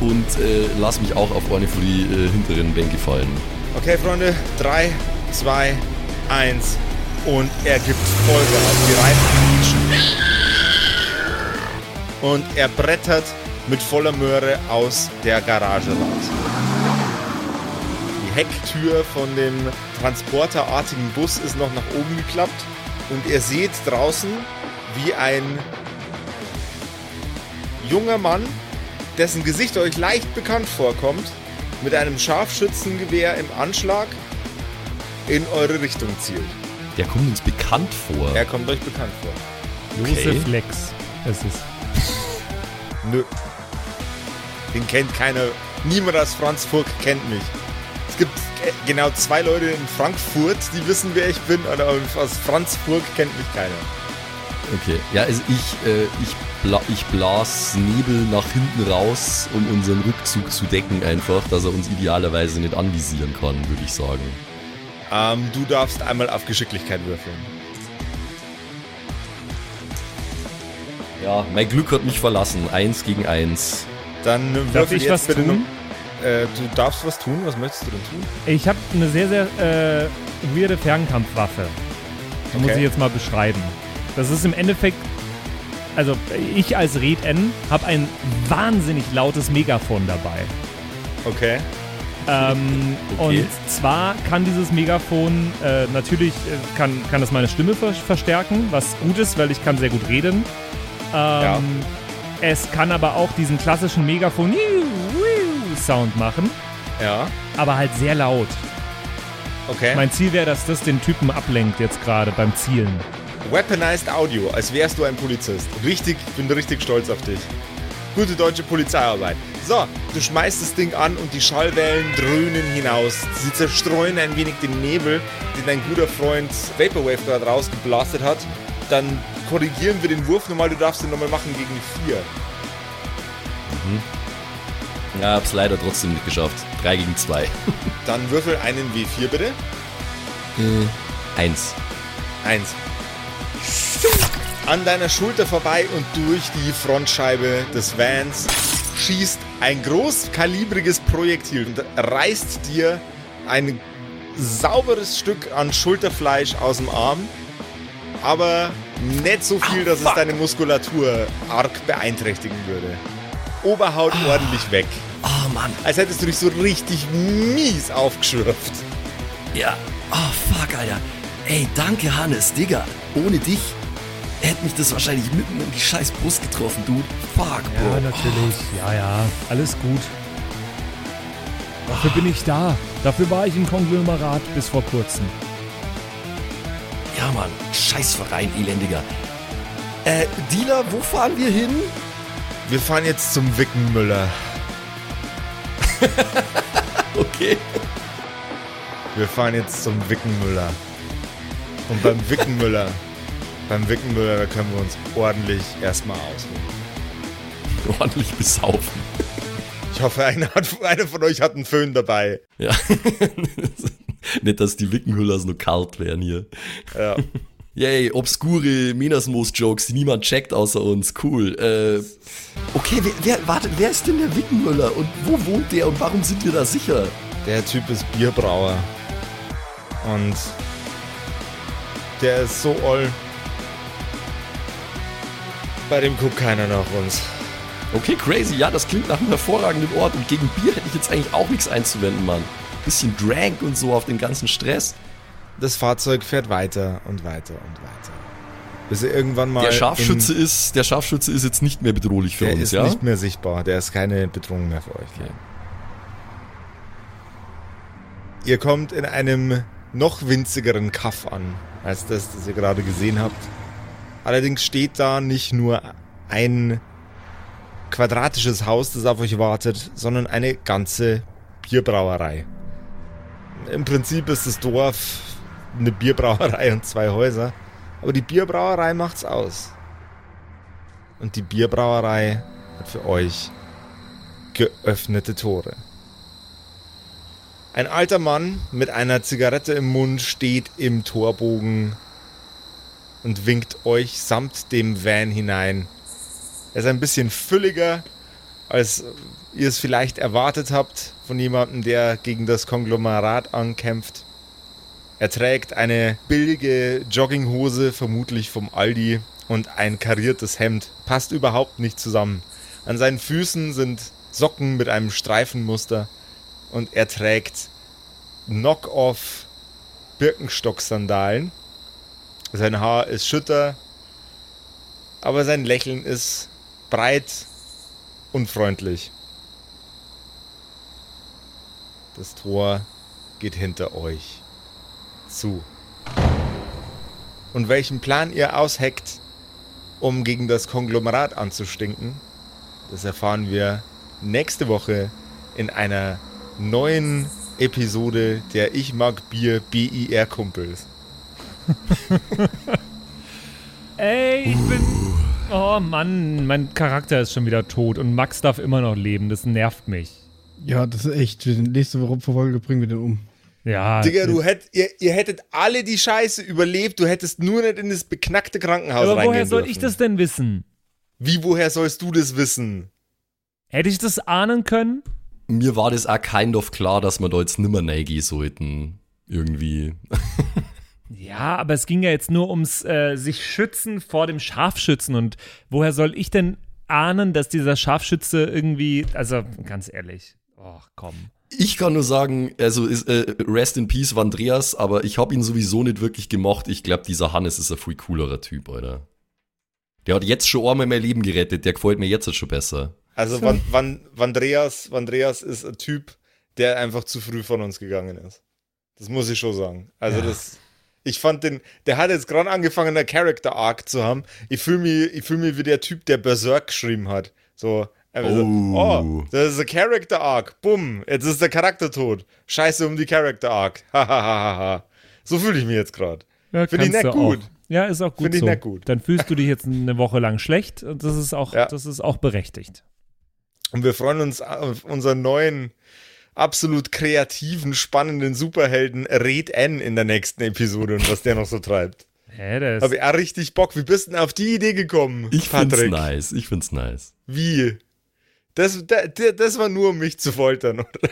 und äh, lass mich auch auf eine von die äh, hinteren Bänke fallen. Okay, Freunde, 3, 2, 1 und er gibt Vollgas. Die Reifen. Und er brettert mit voller Möhre aus der Garage raus. Die Hecktür von dem transporterartigen Bus ist noch nach oben geklappt und ihr seht draußen, wie ein junger Mann, dessen Gesicht euch leicht bekannt vorkommt, mit einem Scharfschützengewehr im Anschlag in eure Richtung zielt. Der kommt uns bekannt vor. Er kommt euch bekannt vor. Josef Lex. Es ist. Nö. Den kennt keiner. Niemand aus Franzburg kennt mich. Äh, genau zwei Leute in Frankfurt, die wissen, wer ich bin, aber aus Franzburg kennt mich keiner. Okay, ja, also ich, äh, ich, bla ich blas Nebel nach hinten raus, um unseren Rückzug zu decken einfach, dass er uns idealerweise nicht anvisieren kann, würde ich sagen. Ähm, du darfst einmal auf Geschicklichkeit würfeln. Ja, mein Glück hat mich verlassen. Eins gegen eins. Dann Darf würfel ich jetzt was bitte tun? Äh, du darfst was tun. Was möchtest du denn tun? Ich habe eine sehr, sehr äh, weirde Fernkampfwaffe. Muss Okay. ich jetzt mal beschreiben. Das ist im Endeffekt, also ich als Red N habe ein wahnsinnig lautes Megafon dabei. Okay. Ähm, Okay. Und zwar kann dieses Megafon äh, natürlich äh, kann, kann das meine Stimme ver verstärken, was gut ist, weil ich kann sehr gut reden. Ähm, Es kann aber auch diesen klassischen Megafon Sound machen, Ja. aber halt sehr laut. Okay. Mein Ziel wäre, dass das den Typen ablenkt jetzt gerade beim Zielen. Weaponized Audio, als wärst du ein Polizist. Richtig, ich bin richtig stolz auf dich. Gute deutsche Polizeiarbeit. So, du schmeißt das Ding an und die Schallwellen dröhnen hinaus. Sie zerstreuen ein wenig den Nebel, den dein guter Freund Vaporwave gerade rausgeblastet hat. Dann korrigieren wir den Wurf nochmal. Du darfst den nochmal machen gegen die 4. Ja, hab's leider trotzdem nicht geschafft. 3 gegen 2. Dann würfel einen W4 bitte. Eins. Eins. An deiner Schulter vorbei und durch die Frontscheibe des Vans schießt ein großkalibriges Projektil und reißt dir ein sauberes Stück an Schulterfleisch aus dem Arm, aber nicht so viel, dass es deine Muskulatur arg beeinträchtigen würde. Oberhaut ordentlich weg. Oh Mann. Als hättest du dich so richtig mies aufgeschürft. Ja. Oh fuck, Alter. Ey, danke Hannes, Digga. Ohne dich hätte mich das wahrscheinlich mitten in die scheiß Brust getroffen, du. Fuck, Bro. Ja, natürlich. Ja, ja. Alles gut. Dafür bin ich da. Dafür war ich im Konglomerat bis vor kurzem. Ja, Mann. Scheiß Verein, elendiger. Äh, Dealer, wo fahren wir hin? Wir fahren jetzt zum Wickenmüller. Okay. Wir fahren jetzt zum Wickenmüller. Und beim Wickenmüller, beim Wickenmüller, da können wir uns ordentlich erstmal ausruhen. Ordentlich besaufen. Ich hoffe, einer, hat, einer von euch hat einen Föhn dabei. Ja. Nicht, dass die Wickenhüllers nur kalt wären hier. Ja. Yay, obskure Minasmoos-Jokes, die niemand checkt außer uns. Cool. Äh, Okay, wer, wer, warte, wer ist denn der Wickenmüller und wo wohnt der und warum sind wir da sicher? Der Typ ist Bierbrauer. Und der ist so oll. Bei dem guckt keiner nach uns. okay, crazy. Ja, das klingt nach einem hervorragenden Ort. Und gegen Bier hätte ich jetzt eigentlich auch nichts einzuwenden, Mann. Bisschen Drank und so auf den ganzen Stress. Das Fahrzeug fährt weiter und weiter und weiter. Bis er irgendwann mal. Der Scharfschütze in, ist, der Scharfschütze ist jetzt nicht mehr bedrohlich für der uns, ist ja? nicht mehr sichtbar. Der ist keine Bedrohung mehr für euch. Okay. Ihr kommt in einem noch winzigeren Kaff an, als das, das ihr gerade gesehen habt. Allerdings steht da nicht nur ein quadratisches Haus, das auf euch wartet, sondern eine ganze Bierbrauerei. Im Prinzip ist das Dorf eine Bierbrauerei und zwei Häuser, aber die Bierbrauerei macht's aus. Und die Bierbrauerei hat für euch geöffnete Tore. Ein alter Mann mit einer Zigarette im Mund steht im Torbogen und winkt euch samt dem Van hinein. Er ist ein bisschen fülliger, als ihr es vielleicht erwartet habt von jemandem, der gegen das Konglomerat ankämpft. Er trägt eine billige Jogginghose, vermutlich vom Aldi, und ein kariertes Hemd. Passt überhaupt nicht zusammen. An seinen Füßen sind Socken mit einem Streifenmuster und er trägt Knock-off Birkenstock-Sandalen. Sein Haar ist schütter, aber sein Lächeln ist breit und freundlich. Das Tor geht hinter euch zu. Und welchen Plan ihr ausheckt, um gegen das Konglomerat anzustinken, das erfahren wir nächste Woche in einer neuen Episode der Ich mag Bier BIR Kumpels. Ey, ich bin. Oh Mann, mein Charakter ist schon wieder tot und Max darf immer noch leben. Das nervt mich. Ja, das ist echt. Nächste Folge bringen wir den um. Ja. Digga, du hätt, ihr, ihr hättet alle die Scheiße überlebt, du hättest nur nicht in das beknackte Krankenhaus aber reingehen woher soll dürfen. ich das denn wissen? Wie, woher sollst du das wissen? Hätte ich das ahnen können? Mir war das auch kind of klar, dass wir da jetzt nimmer reingehen sollten. Irgendwie. Ja, aber es ging ja jetzt nur ums äh, sich schützen vor dem Scharfschützen. Und woher soll ich denn ahnen, dass dieser Scharfschütze irgendwie. Also, ganz ehrlich. Och, komm. Ich kann nur sagen, also ist, äh, Rest in Peace war Andreas, aber ich habe ihn sowieso nicht wirklich gemocht. Ich glaube, dieser Hannes ist ein viel coolerer Typ, Alter. Der hat jetzt schon einmal mein Leben gerettet, der gefällt mir jetzt halt schon besser. Also, Van, Van, Vandreas, Vandreas ist ein Typ, der einfach zu früh von uns gegangen ist. Das muss ich schon sagen. Also, das. Ich fand den, der hat jetzt gerade angefangen, einen Character Arc zu haben. Ich fühle mich, ich fühl mich wie der Typ, der Berserk geschrieben hat. So, einfach so, Oh. oh, das ist ein Character Arc. Bumm, jetzt ist der Charakter tot. Scheiße um die Character Arc. Hahaha. so fühle ich mich jetzt gerade. Ja, Finde ich nicht gut. Auch. Ja, ist auch gut Finde ich so. nicht gut. Dann fühlst du dich jetzt eine Woche lang schlecht und das ist auch, Ja. das ist auch berechtigt. Und wir freuen uns auf unseren neuen, absolut kreativen, spannenden Superhelden Red N in der nächsten Episode und was der noch so treibt. Hä, der ist, Habe ich auch richtig Bock. Wie bist du denn auf die Idee gekommen, Ich find's Patrick? nice. Ich find's nice. Wie? Das, da- da- das war nur, um mich zu foltern, oder?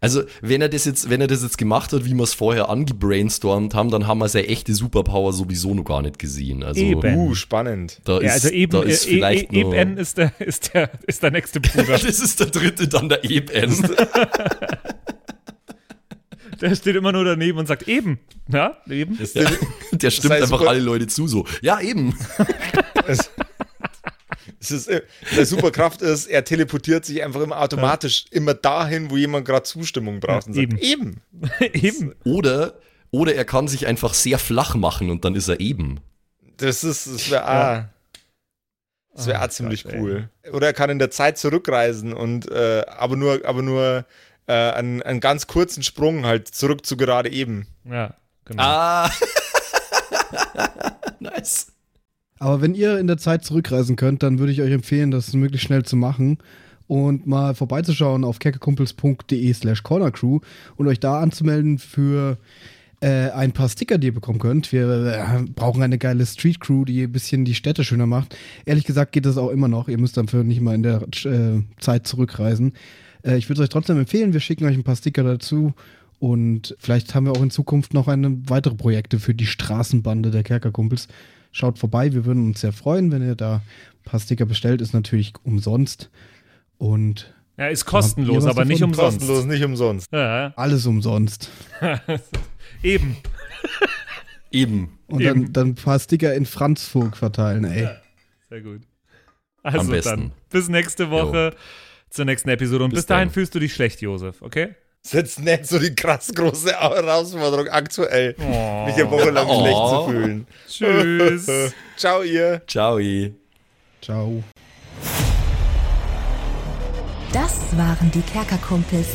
Also, wenn er das jetzt, wenn er das jetzt gemacht hat, wie wir es vorher angebrainstormt haben, dann haben wir seine echte Superpower sowieso noch gar nicht gesehen. Also, Eben. Uh, spannend. da ja, ist, also eben, da ist äh, vielleicht e, noch, Eben ist der, ist, der, ist der nächste Bruder. Das ist der dritte, dann der Eben. der steht immer nur daneben und sagt eben. Ja, eben. Ja, der stimmt heißt, einfach alle Leute zu so. Ja, eben. Es, ist, äh, der Superkraft ist, er teleportiert sich einfach immer automatisch immer dahin, wo jemand gerade Zustimmung braucht. Und sagt, eben. eben. eben. Oder, oder er kann sich einfach sehr flach machen und dann ist er eben. Das ist, das wäre ah, das wäre Oh auch ziemlich Gott, ey. cool. Oder er kann in der Zeit zurückreisen und äh, aber nur, aber nur äh, einen, einen ganz kurzen Sprung halt zurück zu gerade eben. Ja, genau. Ah. nice. Aber wenn ihr in der Zeit zurückreisen könnt, dann würde ich euch empfehlen, das möglichst schnell zu machen und mal vorbeizuschauen auf kerkerkumpels.de slash cornercrew und euch da anzumelden für äh, ein paar Sticker, die ihr bekommen könnt. Wir äh, brauchen eine geile Street Crew, die ein bisschen die Städte schöner macht. Ehrlich gesagt geht das auch immer noch. Ihr müsst dafür nicht mal in der äh, Zeit zurückreisen. Äh, ich würde es euch trotzdem empfehlen. Wir schicken euch ein paar Sticker dazu. Und vielleicht haben wir auch in Zukunft noch eine weitere Projekte für die Straßenbande der Kerkerkumpels. Schaut vorbei, wir würden uns sehr freuen, wenn ihr da ein paar Sticker bestellt. Ist natürlich umsonst und ja, ist kostenlos, aber nicht umsonst. Kostenlos, nicht umsonst. Ja, alles umsonst. eben. Eben. Und Eben. dann, dann ein paar Sticker in Franzburg verteilen, ey. Sehr gut. Also Am besten. dann, bis nächste Woche zur nächsten Episode. Und bis, Bis dahin dann. fühlst du dich schlecht, Josef, okay? Das ist jetzt nicht so die krass große Herausforderung aktuell, Oh. mich eine Woche lang Oh. schlecht zu fühlen. Tschüss. Ciao, ihr. Ciao. Ciao. Das waren die Kerkerkumpels.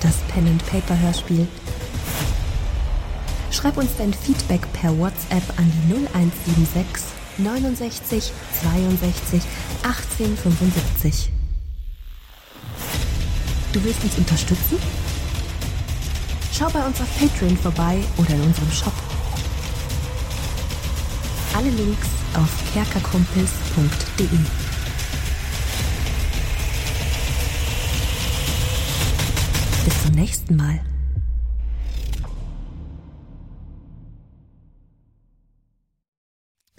Das Pen and Paper Hörspiel. Schreib uns dein Feedback per WhatsApp an die 0176 69 62 18 75. Du willst uns unterstützen? Schau bei uns auf Patreon vorbei oder in unserem Shop. Alle Links auf kerkerkumpels.de. Bis zum nächsten Mal.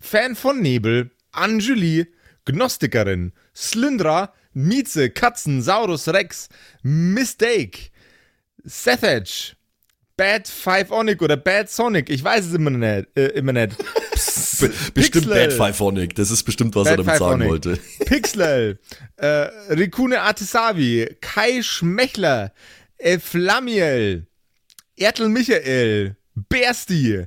Fan von Nebel, Anjuli, Gnostikerin, Slyndra, Mieze, Katzen, Saurus Rex, Mistake, Sethage, Bad Five Onic oder Bad Sonic, ich weiß es immer nicht. Äh, immer nicht. Be bestimmt Pixel. Bad Fiveonic. Das ist bestimmt, was Bad er damit sagen Fiveonic. wollte. Pixlel, äh, Rikune Artesavi, Kai Schmechler, Eflamiel, Ertel Michael, Bersti,